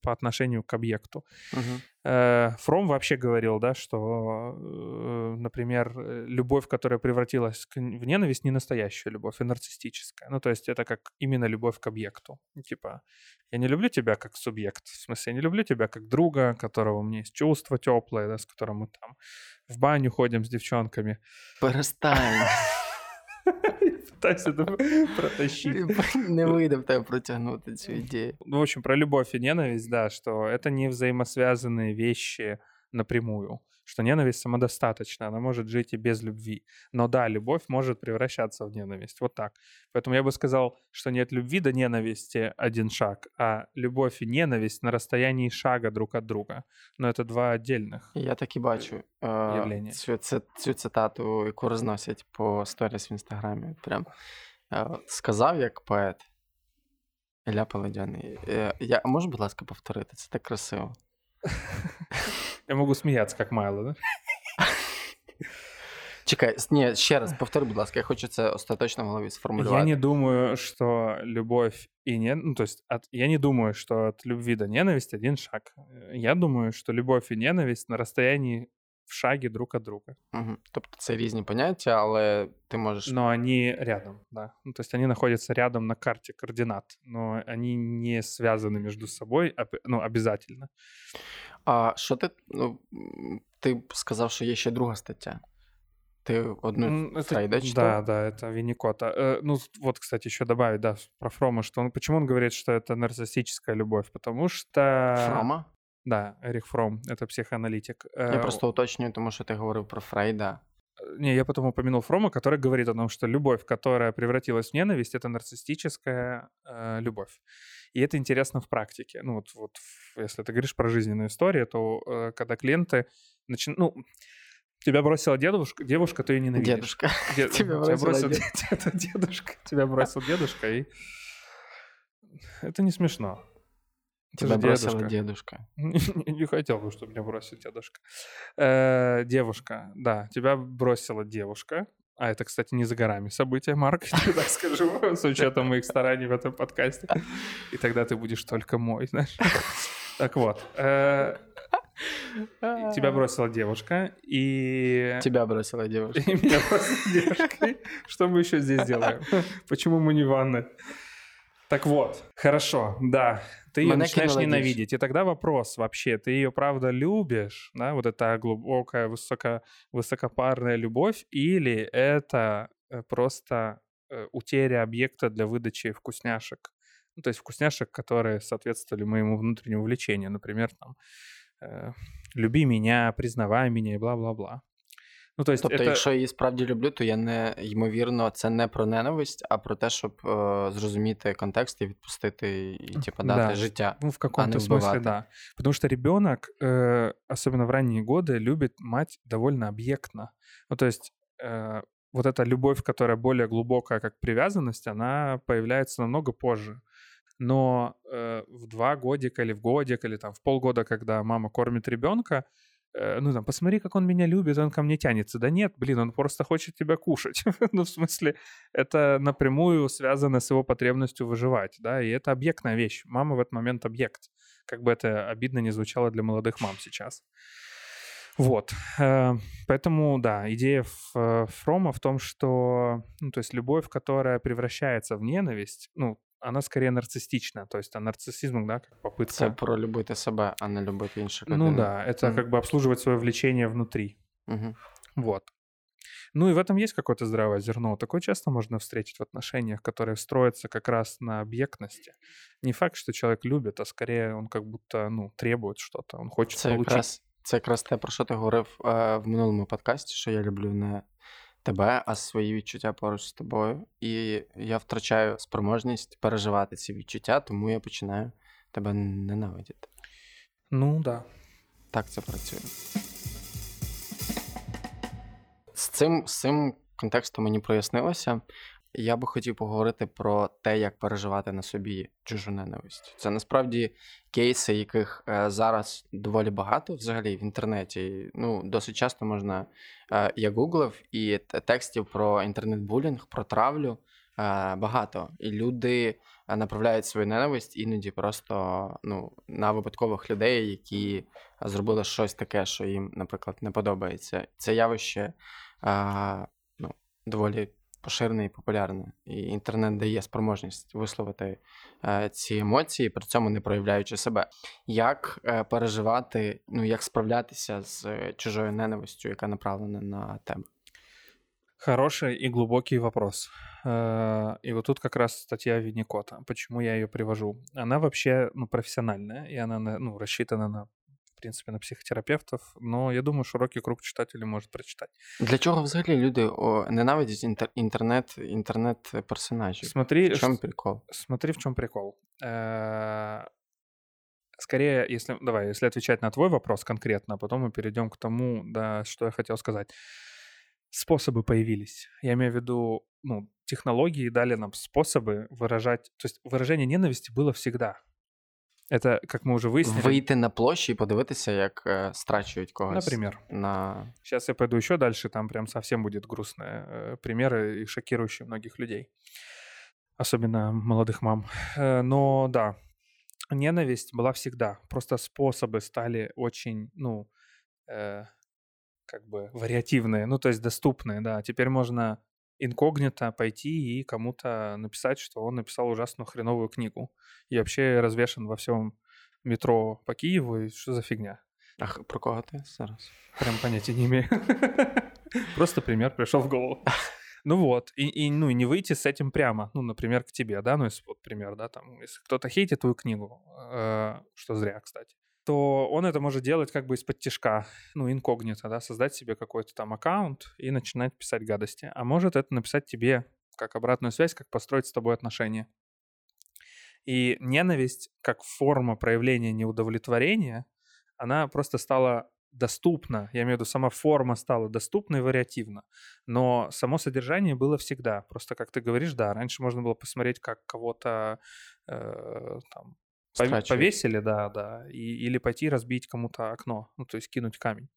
по отношению к объекту. Фром вообще говорил, да, что, э, например, э, любовь, которая превратилась в ненависть, не настоящая любовь, а нарциссическая. Ну, то есть это как именно любовь к объекту. Типа, я не люблю тебя как субъект, в смысле, я не люблю тебя как друга, которого у меня есть чувство теплое, да, с которым мы там в баню ходим с девчонками. Перестань. Я пытаюсь это протащить. Не вийде в тебе протягнути цю ідею. Ну, в общем, про любовь и ненависть, да, что это не взаимосвязанные вещи напрямую, что ненависть самодостаточна, она может жить и без любви. Но да, любовь может превращаться в ненависть. Вот так. Поэтому я бы сказал, что нет любви до ненависти один шаг, а любовь и ненависть на расстоянии шага друг от друга. Но это два отдельных. Я так і бачу е, Явлення. цю, цю, цю цитату, яку розносять по сторіс в інстаграмі. Прям е, сказав як поет Ілля Паладяний. Е, я, а можеш, будь ласка, повторити? Це так красиво. Я могу смеяться, как Майло, да? Чекай, с- ні, ще раз, повтори, будь ласка, я хочу це остаточно в голові сформулювати. Я не думаю, что любовь и не... Ну, то есть от... я не думаю, что от любви до ненависти один шаг. Э, Я думаю, что любовь и ненависть на расстоянии в шаге друг от друга. Угу. Тобто це різні поняття, але ти можеш. Но они рядом, да. Ну, то есть они находятся рядом на карте координат, но они не связаны между собой, об- ну, обязательно. А що ти. Ну, ти сказав, що є ще друга стаття. Ти одну это- Фрейда Да, читав? да, это Винникота. Э, ну, вот, кстати, еще добавить, да, про Фрома, что он, почему он говорит, что это нарциссическая любовь? Потому что... Фрома? Да, Эрих Фром, это психоаналитик. Э, Я просто уточнюю, тому що ти говорив про Фрейда. Не, я потом упомянул Фрома, который говорит о том, что любовь, которая превратилась в ненависть, это нарциссическая э, любовь. И это интересно в практике. Ну, вот, вот если ты говоришь про жизненную историю, то э, когда клиенты начинают... Ну, тебя бросила дедушка, девушка, ты ее ненавидишь. Дедушка. Дед- Тебя тебя бросил дед- дедушка. Тебя бросил дедушка, и... Это не смешно. Это Тебя бросила дедушка. дедушка. Не не хотел бы, чтобы меня бросил дедушка. Э, Девушка, да, тебя бросила девушка. А это, кстати, не за горами событие, Марк, я так скажу, с учетом моих стараний в этом подкасте. И тогда ты будешь только мой, знаешь. Так вот, э, тебя бросила девушка, и... Тебя бросила девушка. И меня бросила девушка. Что мы еще здесь делаем? Почему мы не в ванной? Так вот, хорошо, да, ты ее начинаешь кинула ненавидеть. И тогда вопрос вообще, ты ее правда любишь, да, вот эта глубокая, высоко, высокопарная любовь, или это э, просто э, утеря объекта для выдачи вкусняшек? Ну, то есть вкусняшек, которые соответствовали моему внутреннему влечению, например, там, э, люби меня, признавай меня и бла-бла-бла. Ну, то есть Тобто, это... якщо я її справді люблю, то я не ймовірно, це не про ненависть, а про те, щоб е, зрозуміти контекст і відпустити і типу, дати Да. життя. Ну, в каком-то не смысле, вбивати. да. Потому что ребенок, э, особенно в ранние годы, любит мать довольно объектно. Ну, то есть э, вот эта любовь, которая более глубокая, как привязанность, она появляется намного позже. Но э, в два годика или в годик, или там в полгода, когда мама кормит ребенка, э, ну там, посмотри, как он меня любит, он ко мне тянется. Да нет, блин, он просто хочет тебя кушать. ну, в смысле, это напрямую связано с его потребностью выживать, да, и это объектная вещь. Мама в этот момент объект. Как бы это обидно не звучало для молодых мам сейчас. Вот. Э, поэтому, да, идея э, Фрома в том, что, ну, то есть любовь, которая превращается в ненависть, ну, она скорее нарциссична, то есть а нарциссизм, да, как попытка... Це про любити себе, а не любити інших Ну да, это mm-hmm. как бы обслуживать свое влечение внутри. Mm-hmm. Вот. Ну и в этом есть какое-то здравое зерно. Такое часто можно встретить в отношениях, которые строятся как раз на объектности. Не факт, что человек любит, а скорее он как будто ну, требует что-то, он хочет це получить. Якраз, це якраз те, про що ти говорив е, в минулому подкасті, що я люблю не тебе, а свої відчуття поруч з тобою. І я втрачаю спроможність переживати ці відчуття, тому я починаю тебе ненавидіти. Ну да. Так це працює. З цим, з цим контекстом мені прояснилося. Я би хотів поговорити про те, як переживати на собі чужу ненависть. Це насправді кейси, яких е, зараз доволі багато взагалі в інтернеті. Ну, досить часто можна. Е, я гуглив і текстів про інтернет-булінг, про травлю е, багато. І люди направляють свою ненависть іноді просто ну, на випадкових людей, які зробили щось таке, що їм, наприклад, не подобається. Це явище ну, доволі поширене і популярне. І інтернет дає спроможність висловити е, ці емоції, при цьому не проявляючи себе. Як е, переживати, ну як справлятися з чужою ненавистю, яка направлена на тебе? Хороший и глубокий вопрос. И вот тут как раз статья Винникота. Почему я ее привожу? Она вообще ну, профессиональная, и она ну, рассчитана на в принципе, на психотерапевтов, но я думаю, широкий круг читателей может прочитать. Для чого взагалі люди о, ненавидять інтер, інтернет, інтернет-персонажів? Смотри, в чем прикол? Смотри, в чем прикол. Э, скорее, если, давай, если отвечать на твой вопрос конкретно, а потом мы перейдем к тому, да, что я хотел сказать. Способы появились. Я имею в виду, ну, технологии дали нам способы выражать, то есть выражение ненависти было всегда. Это, как мы уже выяснили... Вийти на площу и подивитися, як э, страчують когось. Например. На... Сейчас я пойду еще дальше, там прям совсем будет грустные э, примеры и шокирующие многих людей. Особенно молодых мам. Э, но да, ненависть была всегда. Просто способы стали очень, ну, э, как бы вариативные, ну, то есть доступные, да. Теперь можно инкогнито пойти и кому-то написать, что он написал ужасную хреновую книгу. И вообще развешен во всем метро по Киеву, и что за фигня? Ах, про кого ты зараз? Прям понятия не имею. Просто пример пришел в голову. Ну вот, и, и, ну, и не выйти с этим прямо, ну, например, к тебе, да, ну, если вот пример, да, там, если кто-то хейтит твою книгу, э, что зря, кстати, то он это может делать как бы из-под тяжка, ну, инкогнито, да, создать себе какой-то там аккаунт и начинать писать гадости. А может это написать тебе как обратную связь, как построить с тобой отношения. И ненависть как форма проявления неудовлетворения, она просто стала доступна, я имею в виду, сама форма стала доступна и вариативна, но само содержание было всегда. Просто, как ты говоришь, да, раньше можно было посмотреть, как кого-то э, там, Страчивать. повесили, да, да, и, или пойти разбить кому-то окно, ну, то есть кинуть камень.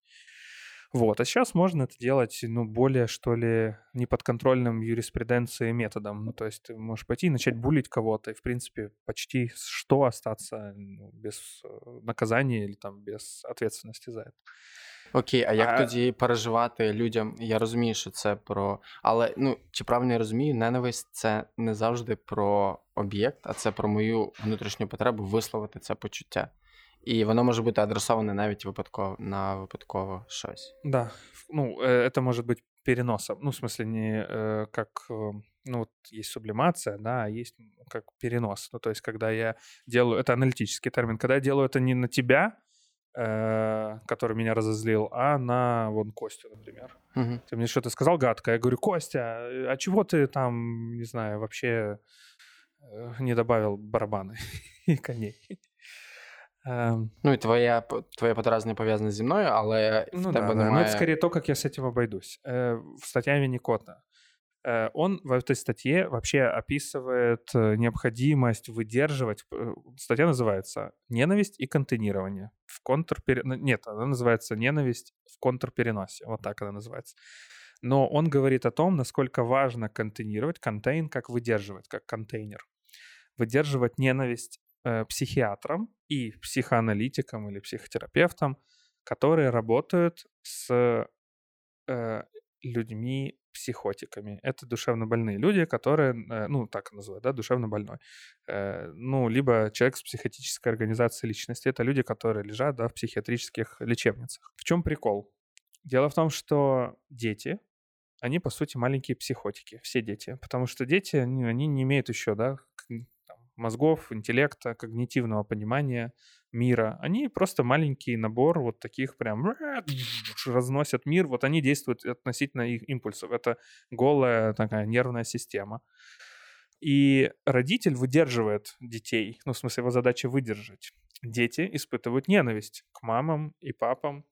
Вот, а сейчас можно это делать, ну, более, что ли, неподконтрольным юриспруденции методом. Ну, то есть ты можешь пойти и начать булить кого-то, и, в принципе, почти что остаться ну, без э, наказания или там без ответственности за это. Окей, а як а... тоді переживати людям? Я розумію, що це про. Але ну чи правильно я розумію, ненависть це не завжди про об'єкт, а це про мою внутрішню потребу висловити це почуття. І воно може бути адресоване навіть випадково на випадково щось. Да. Ну, это может быть переносом. Ну, в смысле, не э, как, э, ну, вот есть сублимация, да, а есть как перенос. Ну, то есть, когда я делаю, это аналитический термин, когда я делаю это не на тебя, э, который меня разозлил, а на вон Костю, например. Угу. Ты мне что-то сказал гадко, я говорю, Костя, а чего ты там, не знаю, вообще э, не добавил барабаны и коней? Эм, Ну і твоя, твоє подразнення пов'язане зі мною, але в Ну тебе да, да. Но немає. это скорее то, как я с этим обойдусь. Э, в статье Винникота. Э, Он в этой статье вообще описывает э, необходимость выдерживать. э, Статья называется «Ненависть и контейнирование». В контрпере... ну, Нет, она называется «Ненависть в контрпереносе». Вот так она называется. Но он говорит о том, насколько важно контейнировать, контейн как выдерживать, как контейнер. Выдерживать ненависть э, психиатрам и психоаналитикам или психотерапевтам, которые работают с э, людьми-психотиками. Это душевно больные люди, которые, э, ну, так называют, да, душевно больной. Э, ну, либо человек с психотической организацией личности. Это люди, которые лежат, да, в психиатрических лечебницах. В чем прикол? Дело в том, что дети, они, по сути, маленькие психотики, все дети. Потому что дети, они, они не имеют еще, да, мозгов, интеллекта, когнитивного понимания мира. Они просто маленький набор вот таких прям разносят мир. Вот они действуют относительно их импульсов. Это голая такая нервная система. И родитель выдерживает детей. Ну, в смысле, его задача выдержать. Дети испытывают ненависть к мамам и папам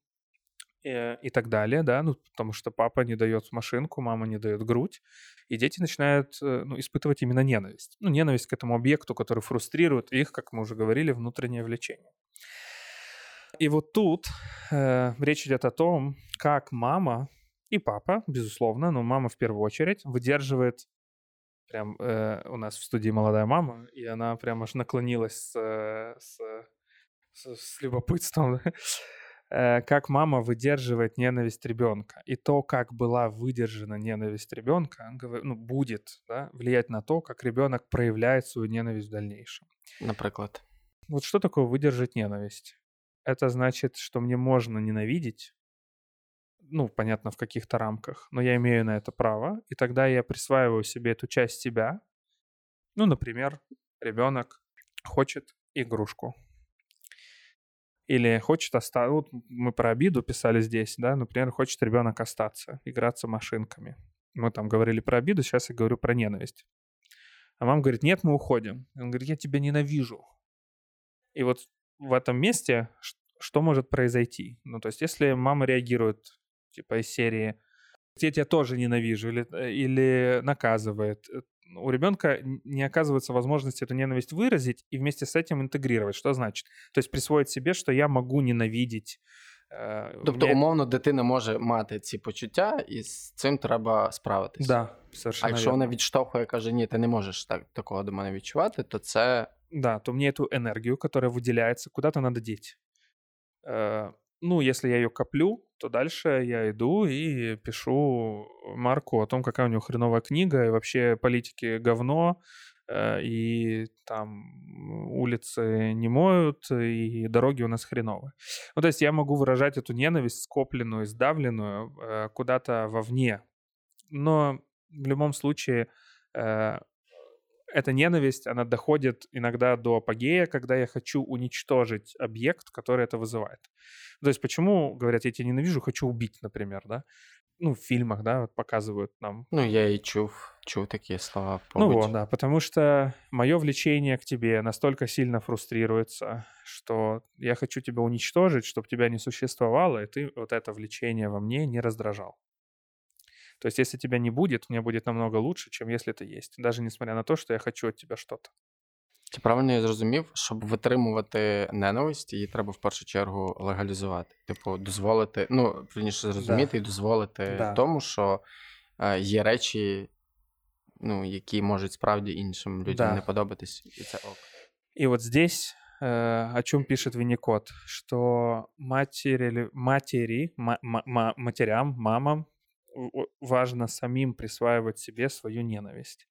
э, и так далее, да, ну, потому что папа не дает машинку, мама не дает грудь, и дети начинают э, ну, испытывать именно ненависть. Ну, ненависть к этому объекту, который фрустрирует их, как мы уже говорили, внутреннее влечение. И вот тут э, речь идет о том, как мама и папа, безусловно, но мама в первую очередь, выдерживает прям э, у нас в студии молодая мама, и она прям аж наклонилась с, э, с, с, с любопытством, э, как мама выдерживает ненависть ребенка. И то, как была выдержана ненависть ребенка, ну, будет да, влиять на то, как ребенок проявляет свою ненависть в дальнейшем. Наприклад. Вот что такое выдержать ненависть? Это значит, что мне можно ненавидеть, ну, понятно, в каких-то рамках, но я имею на это право, и тогда я присваиваю себе эту часть себя. Ну, например, ребенок хочет игрушку. Или хочет остаться... Вот мы про обиду писали здесь, да, например, хочет ребенок остаться, играться машинками. Мы там говорили про обиду, сейчас я говорю про ненависть. А мама говорит, нет, мы уходим. Он говорит, я тебя ненавижу. И вот в этом месте что может произойти? Ну, то есть, если мама реагирует, типа, из серии «я тебя тоже ненавижу» или, э, или наказывает, э, у ребенка н- не оказывается возможности эту ненависть выразить и вместе с этим интегрировать. Что значит? То есть присвоить себе, что я могу ненавидеть. э, Тобто, мне- умовно, дитина може мати ці почуття, і з цим треба справитись. Да, А совершенно якщо верно. вона відштовхує, каже, ні, ти не можеш так, такого до мене відчувати, то це Да, то мне эту энергию, которая выделяется, куда-то надо деть. ну, если я ее коплю, то дальше я иду и пишу Марку о том, какая у него хреновая книга, и вообще политики говно, э, и там улицы не моют, и дороги у нас хреновые. Ну, то есть я могу выражать эту ненависть, скопленную, сдавленную, э, куда-то вовне. Но в любом случае э, эта ненависть, она доходит иногда до апогея, когда я хочу уничтожить объект, который это вызывает. То есть почему, говорят, я тебя ненавижу, хочу убить, например, да? Ну, в фильмах, да, вот показывают нам. ну я і чув, чув такі слова. Ну побуть. вот, да, потому что мое влечение к тебе настолько сильно фрустрируется, что я хочу тебя уничтожить, чтобы тебя не существовало, и ты вот это влечение во мне не раздражал. То есть, если тебя не будет, мне будет намного лучше, чем если ты есть. Даже несмотря на то, что я хочу от тебя что-то. Чи правильно я зрозумів, щоб витримувати ненависть, її треба в першу чергу легалізувати. Типу, дозволити, ну, вірніше зрозуміти і дозволити Да. тому, що е, є речі, ну, які можуть справді іншим людям Да. не подобатись, і це ок. И вот здесь э, о чем пишет Винникот, что матери, матери ма- ма- ма- матерям, мамам важно самим присваивать себе свою ненависть.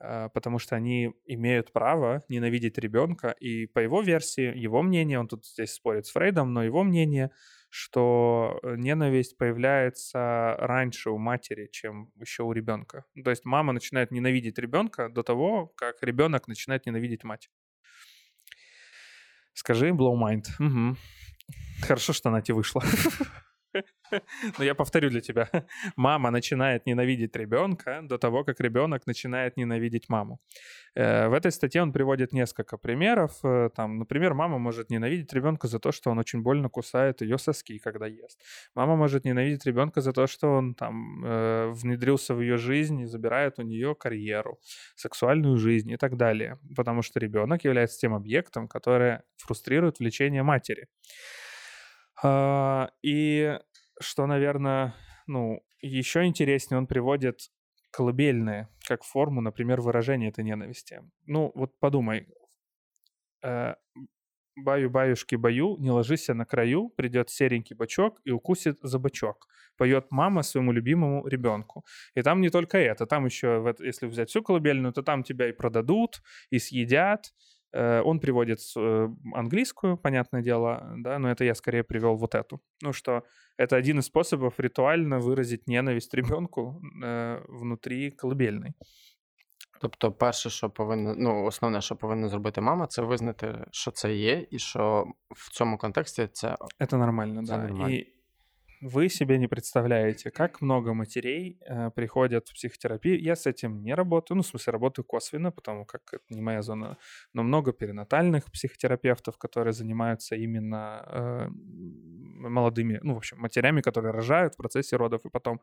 Э, Потому что они имеют право ненавидеть ребенка, и по его версии, его мнение, он тут здесь спорит с Фрейдом, но его мнение, что э, ненависть появляется раньше у матери, чем еще у ребенка. То есть мама начинает ненавидеть ребенка до того, как ребенок начинает ненавидеть мать. Скажи blow mind. Мгм. Хорошо, что она тебе вышла. Но я повторю для тебя. Мама начинает ненавидеть ребенка до того, как ребенок начинает ненавидеть маму. Э, в этой статье он приводит несколько примеров. Э, там, например, мама может ненавидеть ребенка за то, что он очень больно кусает ее соски, когда ест. Мама может ненавидеть ребенка за то, что он там э, внедрился в ее жизнь и забирает у нее карьеру, сексуальную жизнь и так далее. Потому что ребенок является тем объектом, который фрустрирует влечение матери. А, и что, наверное, ну, еще интереснее, он приводит колыбельные как форму, например, выражения этой ненависти. Ну, вот подумай. Э, Баю-баюшки баю, не ложись на краю, придет серенький бачок и укусит за бачок. Поет мама своему любимому ребенку. И там не только это, там еще, если взять всю колыбельную, то там тебя и продадут, и съедят, он приводит э, английскую, понятное дело, да, но это я скорее привел вот эту. Ну что, это один из способов ритуально выразить ненависть ребенку э, внутрі колыбельної. Тобто, перше, що повинна, ну, основне, що повинна зробити мама, це визнати, що це є, і що в цьому контексті це. Це нормально, так. Да. Нормально. І вы себе не представляете, как много матерей э, приходят в психотерапию. Я с этим не работаю, ну, в смысле, работаю косвенно, потому как это не моя зона, но много перинатальных психотерапевтов, которые занимаются именно э, молодыми, ну, в общем, матерями, которые рожают в процессе родов, и потом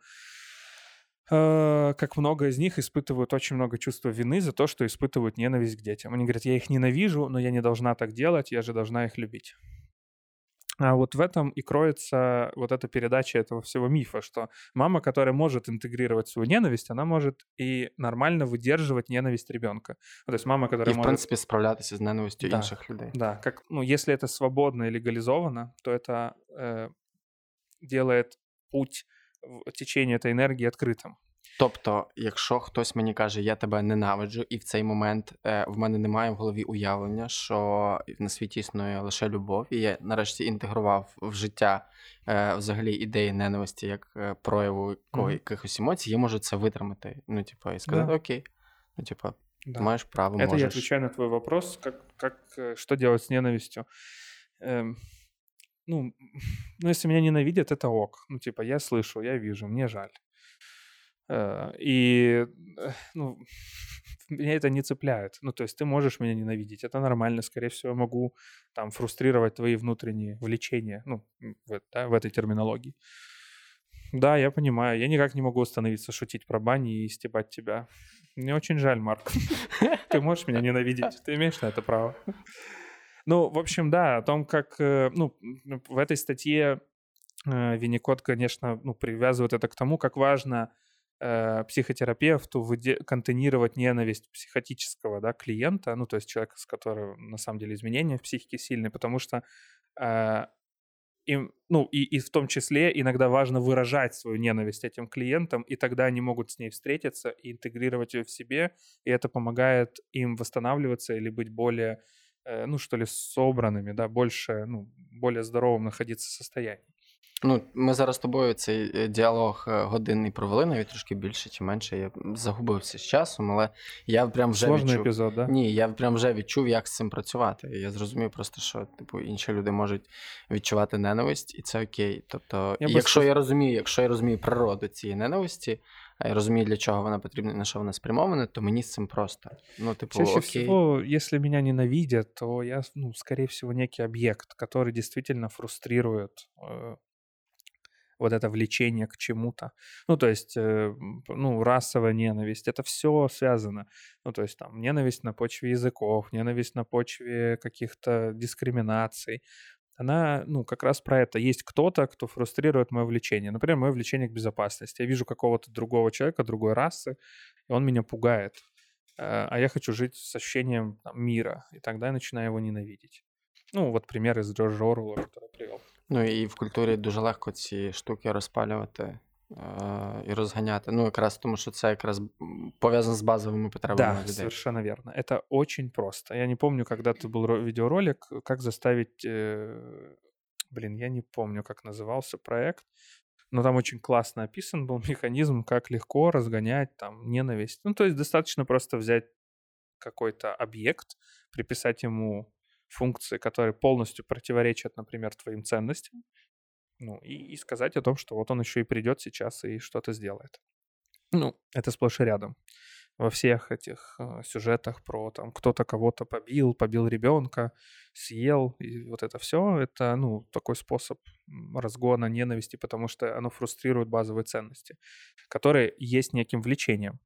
э, как много из них испытывают очень много чувства вины за то, что испытывают ненависть к детям. Они говорят, я их ненавижу, но я не должна так делать, я же должна их любить. А вот в этом и кроется вот эта передача этого всего мифа, что мама, которая может интегрировать свою ненависть, она может и нормально выдерживать ненависть ребенка. Ну, то есть мама, которая и, может... в принципе, справляться с ненавистью да, інших людей. Да, как, ну, если это свободно и легализовано, то это э, делает путь в течение этой энергии открытым. Тобто, якщо хтось мені каже, я тебе ненавиджу, і в цей момент е, в мене немає в голові уявлення, що на світі існує лише любов, і я нарешті інтегрував в життя е, взагалі ідеї ненависті як е, прояву mm-hmm. якихось емоцій, я можу це витримати. Ну, типу, і сказати, да. окей, ну, типу, да. маєш право, Это можешь. я отвечаю на твой вопрос, как, как, что делать с ненавистью. Эм, ну, ну, если меня ненавидят, это ок. Ну, типа, я слышу, я вижу, мне жаль. Э, и э, ну, меня это не цепляет. Ну, то есть ты можешь меня ненавидеть, это нормально. Скорее всего, могу там фрустрировать твои внутренние влечения, ну, в, да, в этой терминологии. Да, я понимаю. Я никак не могу остановиться шутить про бани и стебать тебя. Мне очень жаль, Марк. Ты можешь меня ненавидеть. Ты имеешь на это право. Ну, в общем, да, о том, как... Э, ну, в этой статье Винникот, конечно, ну, привязывает это к тому, как важно психотерапевту выде- контейнировать ненависть психотического да, клиента, ну, то есть человека, с которым на самом деле изменения в психике сильные, потому что э, им, ну, и, и в том числе иногда важно выражать свою ненависть этим клиентам, и тогда они могут с ней встретиться и интегрировать ее в себе, и это помогает им восстанавливаться или быть более, э, ну, что ли, собранными, да, больше, ну, более здоровым находиться в состоянии. Ну, ми зараз з тобою цей е, діалог е, годинний провели, навіть трошки більше чи менше. Я загубився з часом, але я прям вже Сложний відчув. епізод, да? Ні, я прям вже відчув, як з цим працювати. Я зрозумів просто, що типу інші люди можуть відчувати ненависть, і це окей. Тобто, я якщо би... я розумію, якщо я розумію природу цієї ненависті, а я розумію, для чого вона потрібна, на що вона спрямована, то мені з цим просто. Ну, типу, Чаще окей. всего, если меня ненавидят, то я, ну, скорее всего, некий объект, который действительно фрустрирует э, вот это влечение к чему-то. Ну, то есть, э, ну, расовая ненависть, это все связано. Ну, то есть, там, ненависть на почве языков, ненависть на почве каких-то дискриминаций. Она, ну, как раз про это. Есть кто-то, кто фрустрирует мое влечение. Например, мое влечение к безопасности. Я вижу какого-то другого человека, другой расы, и он меня пугает. Э, а я хочу жить с ощущением там, мира, и тогда я начинаю его ненавидеть. Ну, вот пример из Джорджа Оруэлла, который привел. Ну і в культурі дуже легко ці штуки розпалювати е, і розганяти. Ну, якраз тому, що це якраз пов'язано з базовими потребами да, людей. совершенно верно. Это очень просто. Я не помню, когда это был видеоролик, как заставить... Э, блин, я не помню, как назывался проект, но там очень классно описан был механизм, как легко разгонять там ненависть. Ну, то есть достаточно просто взять какой-то объект, приписать ему функции, которые полностью противоречат, например, твоим ценностям, ну, и, и сказать о том, что вот он еще и придет сейчас и что-то сделает. Ну, это сплошь и рядом во всех этих э, сюжетах про там кто-то кого-то побил, побил ребенка, съел, и вот это все, это, ну, такой способ разгона ненависти, потому что оно фрустрирует базовые ценности, которые есть неким влечением.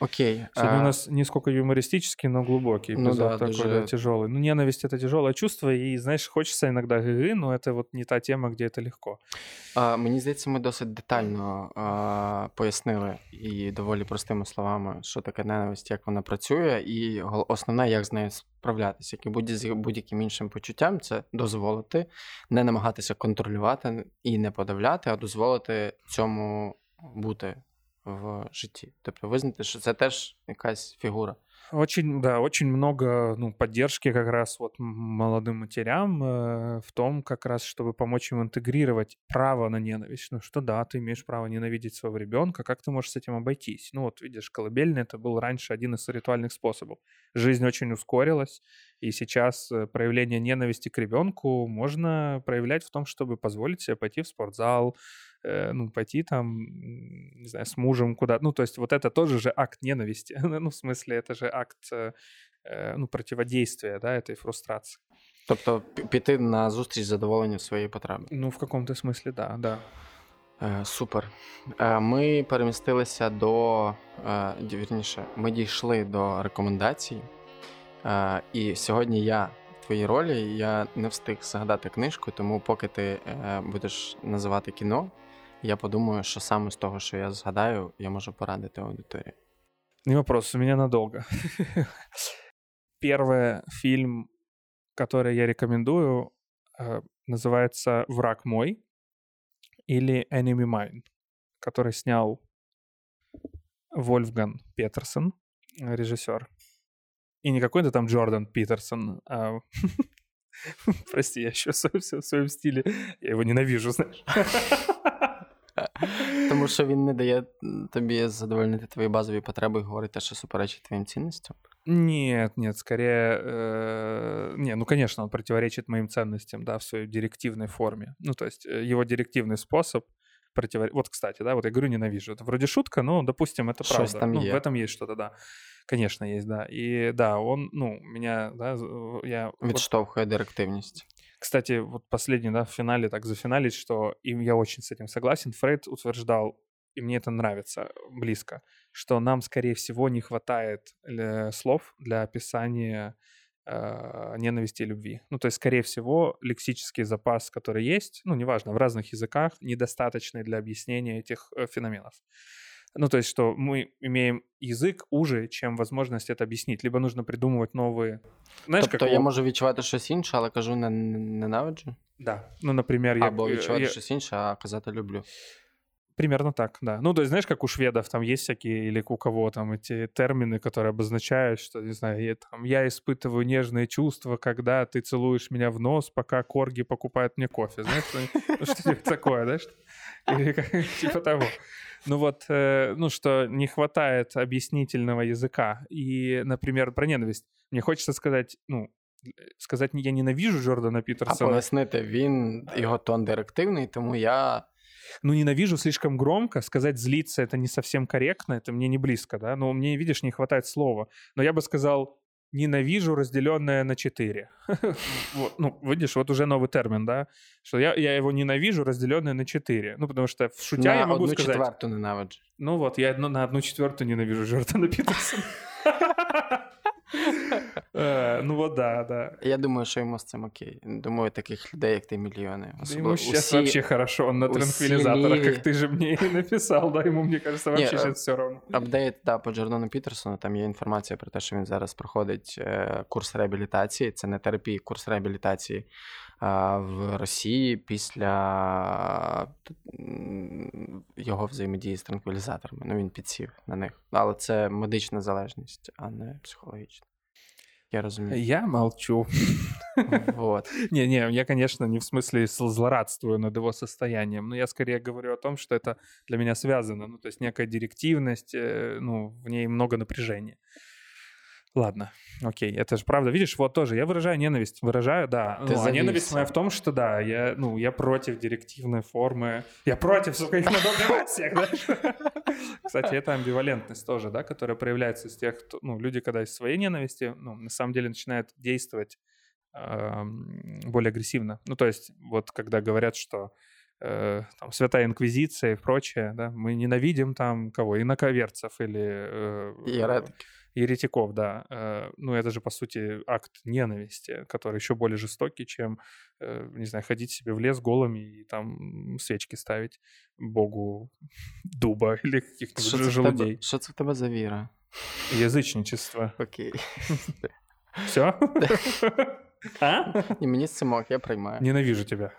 Окей. Сегодня а... у нас не сколько юмористический, но глубокий эпизод ну, да, такой, даже... да, тяжелый. Ну, ненависть — это тяжелое чувство, и, знаешь, хочется иногда гы но это вот не та тема, где это легко. А, Мені здається, ми досить детально а, пояснили і доволі простими словами, що таке ненависть, як вона працює, і основне, як з нею справлятися, як і будь- будь-яким іншим почуттям, це дозволити, не намагатися контролювати і не подавляти, а дозволити цьому бути В житті. Тобто визнати, що це теж якась фігура. Очень, да, очень много ну, поддержки как раз вот молодым матерям э, в том, как раз, чтобы помочь им интегрировать право на ненависть. Ну что да, ты имеешь право ненавидеть своего ребенка, как ты можешь с этим обойтись? Ну вот видишь, колыбельный это был раньше один из ритуальных способов. Жизнь очень ускорилась, и сейчас э, проявление ненависти к ребенку можно проявлять в том, чтобы позволить себе пойти в спортзал, ну, пойти там, не знаю, с мужем куда-то. Ну, то есть вот это тоже же акт ненависти. ну, в смысле, это же акт, э, э, ну, противодействия, да, этой фрустрации. Тобто піти на зустріч задоволення своєї потреби. Ну, в каком-то смысле, да, да. Е, Супер. Е, Ми перемістилися до е, вірніше, ми дійшли до рекомендацій. Е, І сьогодні я в твоїй ролі я не встиг згадати книжку, тому поки ти е, будеш називати кіно, я подумаю, що саме з того, що я згадаю, я можу порадити аудиторії. Не вопрос, у меня надолго. Первый фильм, который я рекомендую, э, называется «Враг мой» или «Enemy Mine», который снял Вольфган Петерсон, режиссер. И не какой-то там Джордан Питерсон, а... Прости, я еще в своем стиле. Я его ненавижу, знаешь. Тому що він не дає тобі задовольнити твої базові потреби і говорить те, що суперечить твоїм цінностям? Нет, нет, скорее, э, не, ну, конечно, он противоречит моим ценностям, да, в своей директивной форме. Ну, то есть э, его директивный способ противоречит... Вот, кстати, да, вот я говорю, ненавижу. Это вроде шутка, но, допустим, это правда. Там ну, в этом есть что-то, да. Конечно, есть, да. И да, он, ну, меня, да, я... Відштовхує вот... директивність. Кстати, вот последний, да, в финале так зафиналить, что и я очень с этим согласен. Фрейд утверждал, и мне это нравится близко, что нам, скорее всего, не хватает э, слов для описания э, ненависти и любви. Ну, то есть, скорее всего, лексический запас, который есть, ну, неважно, в разных языках, недостаточный для объяснения этих э, феноменов. Ну, то есть, что мы имеем язык уже, чем возможность это объяснить. Либо нужно придумывать новые... Знаешь, тобто как... я можу відчувати щось інше, але кажу не ненавиджу? Да. Ну, например, я... Або відчувати я... щось інше, а казати люблю. Примерно так, да. Ну, то есть, знаешь, как у шведов там есть всякие, или у кого там эти термины, которые обозначают, что, не знаю, я, там, я испытываю нежные чувства, когда ты целуешь меня в нос, пока корги покупают мне кофе. Знаешь, ну, что-нибудь такое, да? Или типа того. Ну вот, э, ну что не хватает объяснительного языка. И, например, про ненависть. Мне хочется сказать, ну, сказать, я ненавижу Джордана Пітерсона. А пояснити, він, його тон директивний, тому я... Ну, ненавижу слишком громко, сказать злиться это не совсем корректно, это мне не близко, да, но мне, видишь, не хватает слова. Но я бы сказал, ненавижу, разделенное на 4. вот, ну, видишь, вот уже новый термин, да, что я, я его ненавижу, разделенное на 4. Ну, потому что в шутя на я могу одну сказать... четвертую ненавиджу. Ну вот, я на одну четвертую ненавижу Джордана Питерсона. Е, ну от да, да. Я думаю, що йому з цим окей. Думаю, таких людей, як ти, мільйони. Ему сейчас вообще хорошо, он на транквилизаторах, как ты же мне и написал, да, ему, мне кажется, вообще сейчас все равно. Апдейт, да, по Джордану Пітерсону, там є інформація про те, що він зараз проходить е, курс реабілітації, це не терапія, курс реабілітації в Росії після його взаємодії з транквілізаторами. Ну, він підсів на них. Але це медична залежність, а не психологічна. Я разумею. Я молчу. Вот. Не-не, я, конечно, не в смысле злорадствую над его состоянием, но я скорее говорю о том, что это для меня связано. Ну, то есть некая директивность, э, ну, в ней много напряжения. Ладно, окей, это же правда. Видишь, вот тоже я выражаю ненависть, выражаю, да. Ты ну, а ненависть моя в том, что да, я, ну, я против директивной формы. Я против, сука, их надо убивать всех, да? Кстати, это амбивалентность тоже, да, которая проявляется из тех, кто, ну, люди, когда из своей ненависти, ну, на самом деле начинают действовать эм, более агрессивно. Ну, то есть, вот когда говорят, что э, там, Святая Инквизиция и прочее, да, мы ненавидим там кого, инаковерцев или... э, Еретики еретиков, да. Э, Ну, это же, по сути, акт ненависти, который еще более жестокий, чем, э, не знаю, ходить себе в лес голыми и там свечки ставить богу дуба или Що каких-нибудь це, в тебе, желудей. що це в тебе за віра? Язычничество. Окей. Все? А? І мені з цим ок, я приймаю. Ненавижу тебя.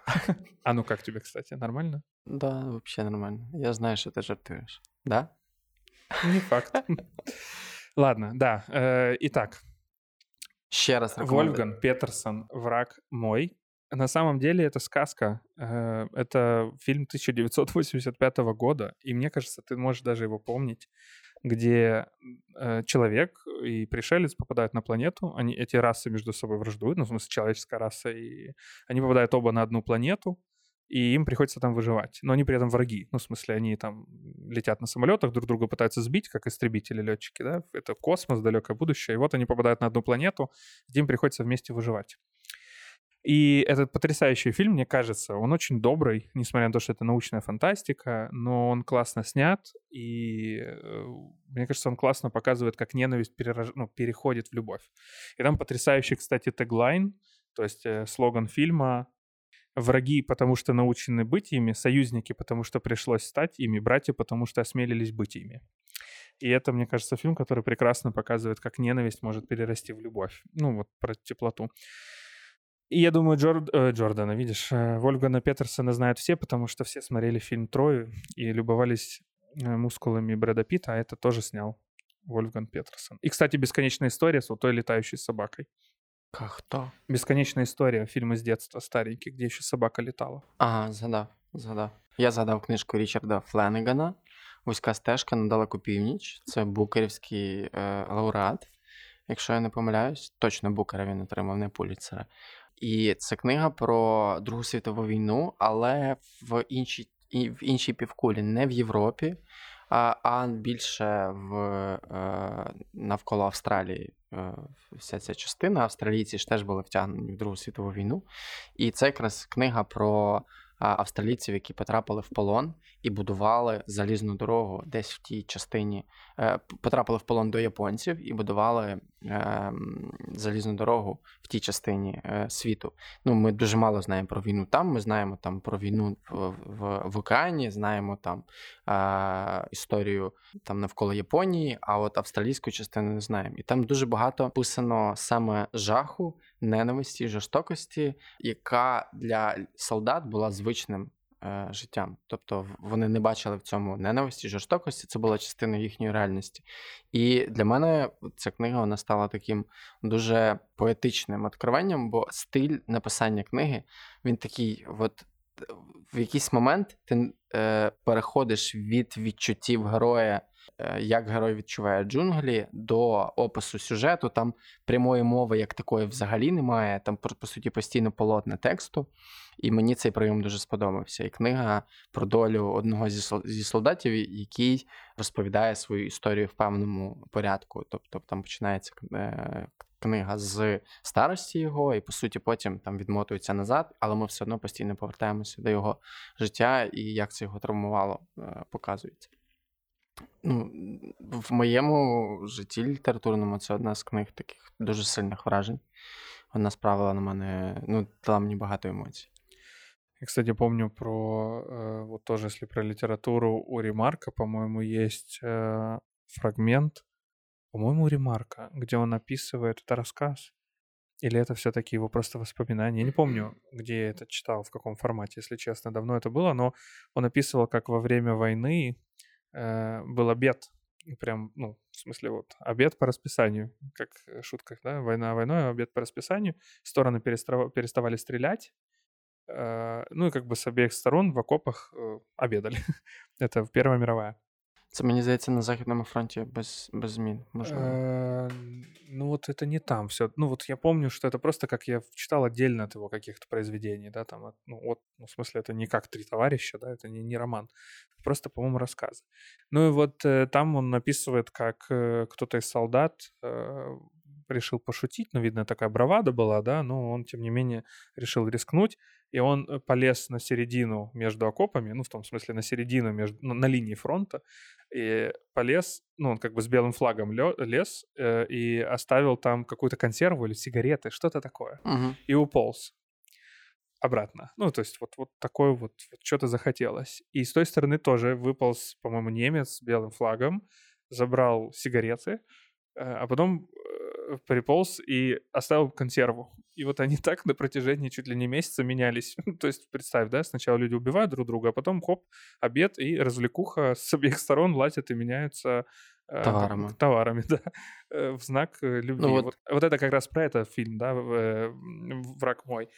А ну как тебе, кстати, нормально? Да, взагалі нормально. Я знаю, що ти жартуєш. Да? Не факт. Ладно, да. Э, Итак, Ще раз. Вольфган Петерсон «Враг мой». На самом деле это сказка. Э, Это фильм 1985 года, и мне кажется, ты можешь даже его помнить, где э, человек и пришелец попадают на планету, они, эти расы между собой враждуют, ну, в смысле, человеческая раса, и они попадают оба на одну планету, и им приходится там выживать. Но они при этом враги. Ну, в смысле, они там летят на самолетах, друг друга пытаются сбить, как истребители, летчики, да? Это космос, далекое будущее. И вот они попадают на одну планету, где им приходится вместе выживать. И этот потрясающий фильм, мне кажется, он очень добрый, несмотря на то, что это научная фантастика, но он классно снят, и э, мне кажется, он классно показывает, как ненависть перераж... ну, переходит в любовь. И там потрясающий, кстати, теглайн, то есть э, слоган фильма «Враги, потому что научены быть ими, союзники, потому что пришлось стать ими, братья, потому что осмелились быть ими». И это, мне кажется, фильм, который прекрасно показывает, как ненависть может перерасти в любовь. Ну, вот про теплоту. И я думаю, Джор- э, Джордана, видишь, э, Вольфгана Петерсона знают все, потому что все смотрели фильм «Трою» и любовались э, мускулами Брэда Питта, а это тоже снял Вольфган Петерсон. И, кстати, «Бесконечная история» с вот той летающей собакой. Ка- Хто? «Бесконечная история», фильм из детства старенький, где еще собака летала. Ага, згадав, згадав. Я згадав книжку Річарда Фленегана Вузька стежка на далеку північ. Це букерівський е, лауреат. Якщо я не помиляюсь, точно Букера він отримав, не Пуліцера. І це книга про Другу світову війну, але в іншій, в іншій півкулі, не в Європі, а, більше в, е, навколо Австралії. Е, вся ця частина. Австралійці ж теж були втягнені в Другу світову війну. І це якраз книга про австралійців, які потрапили в полон і будували залізну дорогу десь в тій частині. Е, потрапили в полон до японців і будували е, залізну дорогу в тій частині е, світу. Ну, ми дуже мало знаємо про війну там. Ми знаємо там про війну в, в, океані, знаємо там е, історію там навколо Японії, а от австралійську частину не знаємо. І там дуже багато писано саме жаху, ненависті, жорстокості, яка для солдат була звичним е, життям. Тобто вони не бачили в цьому ненависті, жорстокості, це була частина їхньої реальності. І для мене ця книга вона стала таким дуже поетичним відкриванням, бо стиль написання книги він такий, от в якийсь момент ти е, переходиш від відчуттів героя. е, Як герой відчуває джунглі до опису сюжету, там прямої мови як такої взагалі немає. Там по, суті постійно полотне тексту. І мені цей прийом дуже сподобався. І книга про долю одного зі, зі солдатів, який розповідає свою історію в певному порядку. Тобто там починається е, книга з старості його, і по суті потім там відмотується назад, але ми все одно постійно повертаємося до його життя і як це його травмувало, е, показується. Ну, в моєму житті літературному це одна з книг таких дуже сильних вражень. Вона справила на мене, ну, дала мені багато емоцій. Я, кстати, помню про, вот тоже, если про литературу, у Ремарка, по-моему, есть фрагмент, по-моему, Ремарка, где он описывает, это рассказ, или это все-таки его просто воспоминания. Я не помню, где я это читал, в каком формате, если честно, давно это было, но он описывал, как во время войны э, был обед, прям, ну, в смысле, вот, обед по расписанию, как в шутках, да, война войной, обед по расписанию, стороны перестава- переставали стрелять, Э, ну и как бы с обеих сторон в окопах э, обедали. Это Первая мировая. Це мені здається на Західному фронті без, без змін. Можливо. Э, Ну вот это не там все. Ну вот я помню, что это просто как я читал отдельно от его каких-то произведений, да, там, от- ну вот, ну в смысле это не как «Три товарища», да, это не, не роман, просто, по-моему, рассказы. Ну и вот э, там он описывает, как э, кто-то из солдат э, решил пошутить, ну, видно, такая бравада была, да, но он, тем не менее, решил рискнуть, и он э, полез на середину между окопами, ну, в том смысле, на середину между, ну, на линии фронта, и полез, ну, он как бы с белым флагом лез э, и оставил там какую-то консерву или сигареты, что-то такое, Угу. и уполз обратно. Ну, то есть вот, вот такое вот, вот что-то захотелось. И с той стороны тоже выполз, по-моему, немец с белым флагом, забрал сигареты, э, а потом приполз и оставил консерву. И вот они так на протяжении чуть ли не месяца менялись. то есть представь, да, сначала люди убивают друг друга, а потом хоп, обед и развлекуха с обеих сторон лазят и меняются э, там, Товарами. товарами, да, э, в знак э, любви. Ну вот- вот. Вот, это как раз про это фильм, да, э, «Враг мой».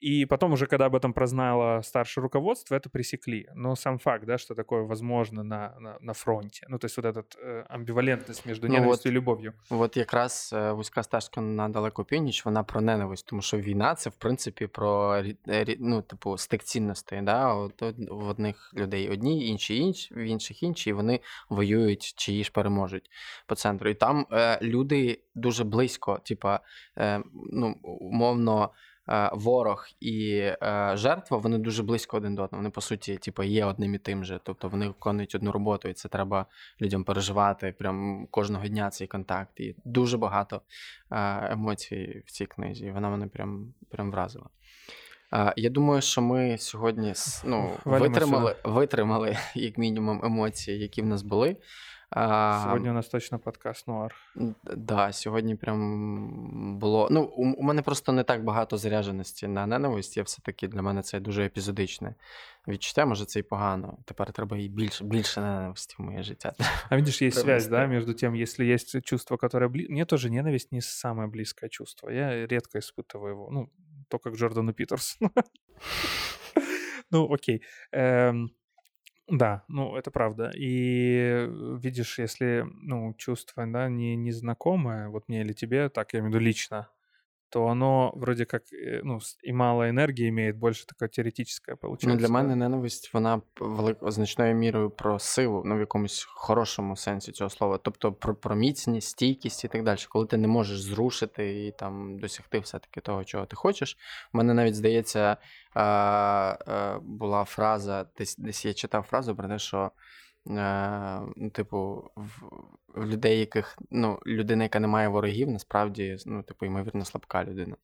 И потом уже, когда об этом прознало старшее руководство, это пресекли. Но сам факт, да, что такое возможно на, на, на фронте. Ну, то есть вот эта э, амбивалентность между Ну ненавистью и любовью. От якраз е, вузька стежка на далеку північ, вона про ненависть, тому що війна це в принципі про рі- е, рі- ну, типу, стик цінностей. Да? От, од- в одних людей одні, інші інші, в інших інші, і вони воюють, чиї ж переможуть по центру. І там е, люди дуже близько, типа, е, ну, умовно. е, Ворог і е, жертва вони дуже близько один до одного. Вони по суті, типу, є одним і тим же. Тобто вони виконують одну роботу, і це треба людям переживати прям кожного дня цей контакт. І дуже багато е, емоцій в цій книзі. І вона мене прям, прям вразила. Я думаю, що ми сьогодні ну, Валимо витримали, витримали, як мінімум, емоції, які в нас були. Е, Сегодня у нас точно подкаст Нуар. Д- Да, сьогодні прям було. Ну, у, у мене просто не так багато зарядженості на ненависть. Я все-таки для мене це дуже епізодичне відчуття. Може, це і погано. Тепер треба і більше, більше ненависті в моє життя. А видишь, есть Правда, связь, да, стоит. между тем, если есть чувство, которое... Бли... Мне тоже ненависть не самое близкое чувство. Я редко испытываю его. Ну, только к Джордану Питерсону. Ну, окей. Эм, Да, ну, это правда. И э, видишь, если, ну, чувство, да, не незнакомое, вот мне или тебе, так, я имею в виду лично, то оно вроде как, э, ну, и мало энергии имеет, больше такое теоретическое Ну, для мене ненависть, вона велик... значною мірою про силу, ну в якомусь хорошому сенсі цього слова. Тобто про, про міцність, стійкість і так далі. Коли ти не можеш зрушити і там досягти все-таки того, чого ти хочеш. У мене навіть здається, була фраза, десь, десь я читав фразу про те, що. Е, ну, типу, в, в людей, яких ну, людина, яка не має ворогів, насправді, ну, типу, ймовірно, слабка людина.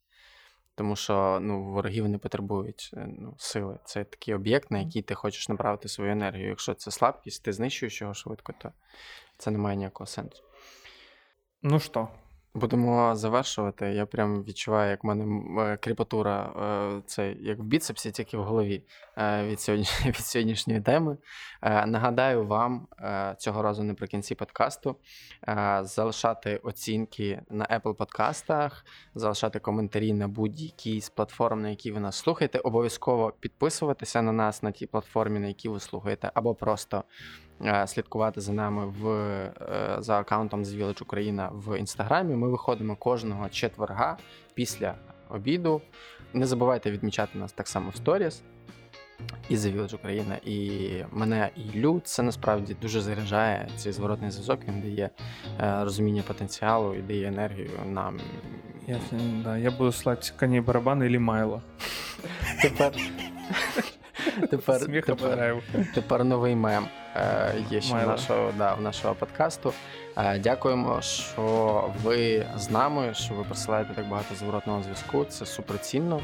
Тому що ну, ворогів не потребують е, ну, сили. Це такий об'єкт, на який ти хочеш направити свою енергію. Якщо це слабкість, ти знищуєш його швидко, то це не має ніякого сенсу. Ну что, Будемо завершувати. Я прям відчуваю, як в мене е, кріпатура, е, це як в біцепсі, тільки в голові е, від, сьогодні, від сьогоднішньої теми. Нагадаю вам цього разу наприкінці подкасту залишати оцінки на Apple подкастах, залишати коментарі на будь-якій з платформ, на якій ви нас слухаєте. Обов'язково підписуватися на нас на тій платформі, на якій ви слухаєте, або просто слідкувати за нами в, е, за аккаунтом The Village Україна в інстаграмі. Ми виходимо кожного четверга після обіду. Не забувайте відмічати нас так само в сторіс. І The Village Україна, і мене, і Лю. Це насправді дуже заряджає цей зворотний зв'язок. Він дає е, розуміння потенціалу і дає енергію нам. я, да, я буду слать коней барабаны или Майло. Тепер, тепер, тепер. Тепер новий мем е, є ще в Майло. нашого, да, в нашого подкасту. Е, дякуємо, що ви з нами, що ви присилаєте так багато зворотного зв'язку. Це суперцінно.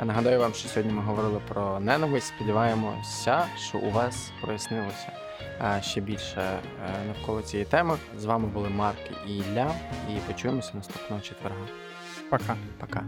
Е, Нагадаю вам, що сьогодні ми говорили про ненависть. Сподіваємося, що у вас прояснилося е, ще більше е, навколо цієї теми. З вами були Марк і Ілля, і почуємося наступного четверга. Пока. Пока.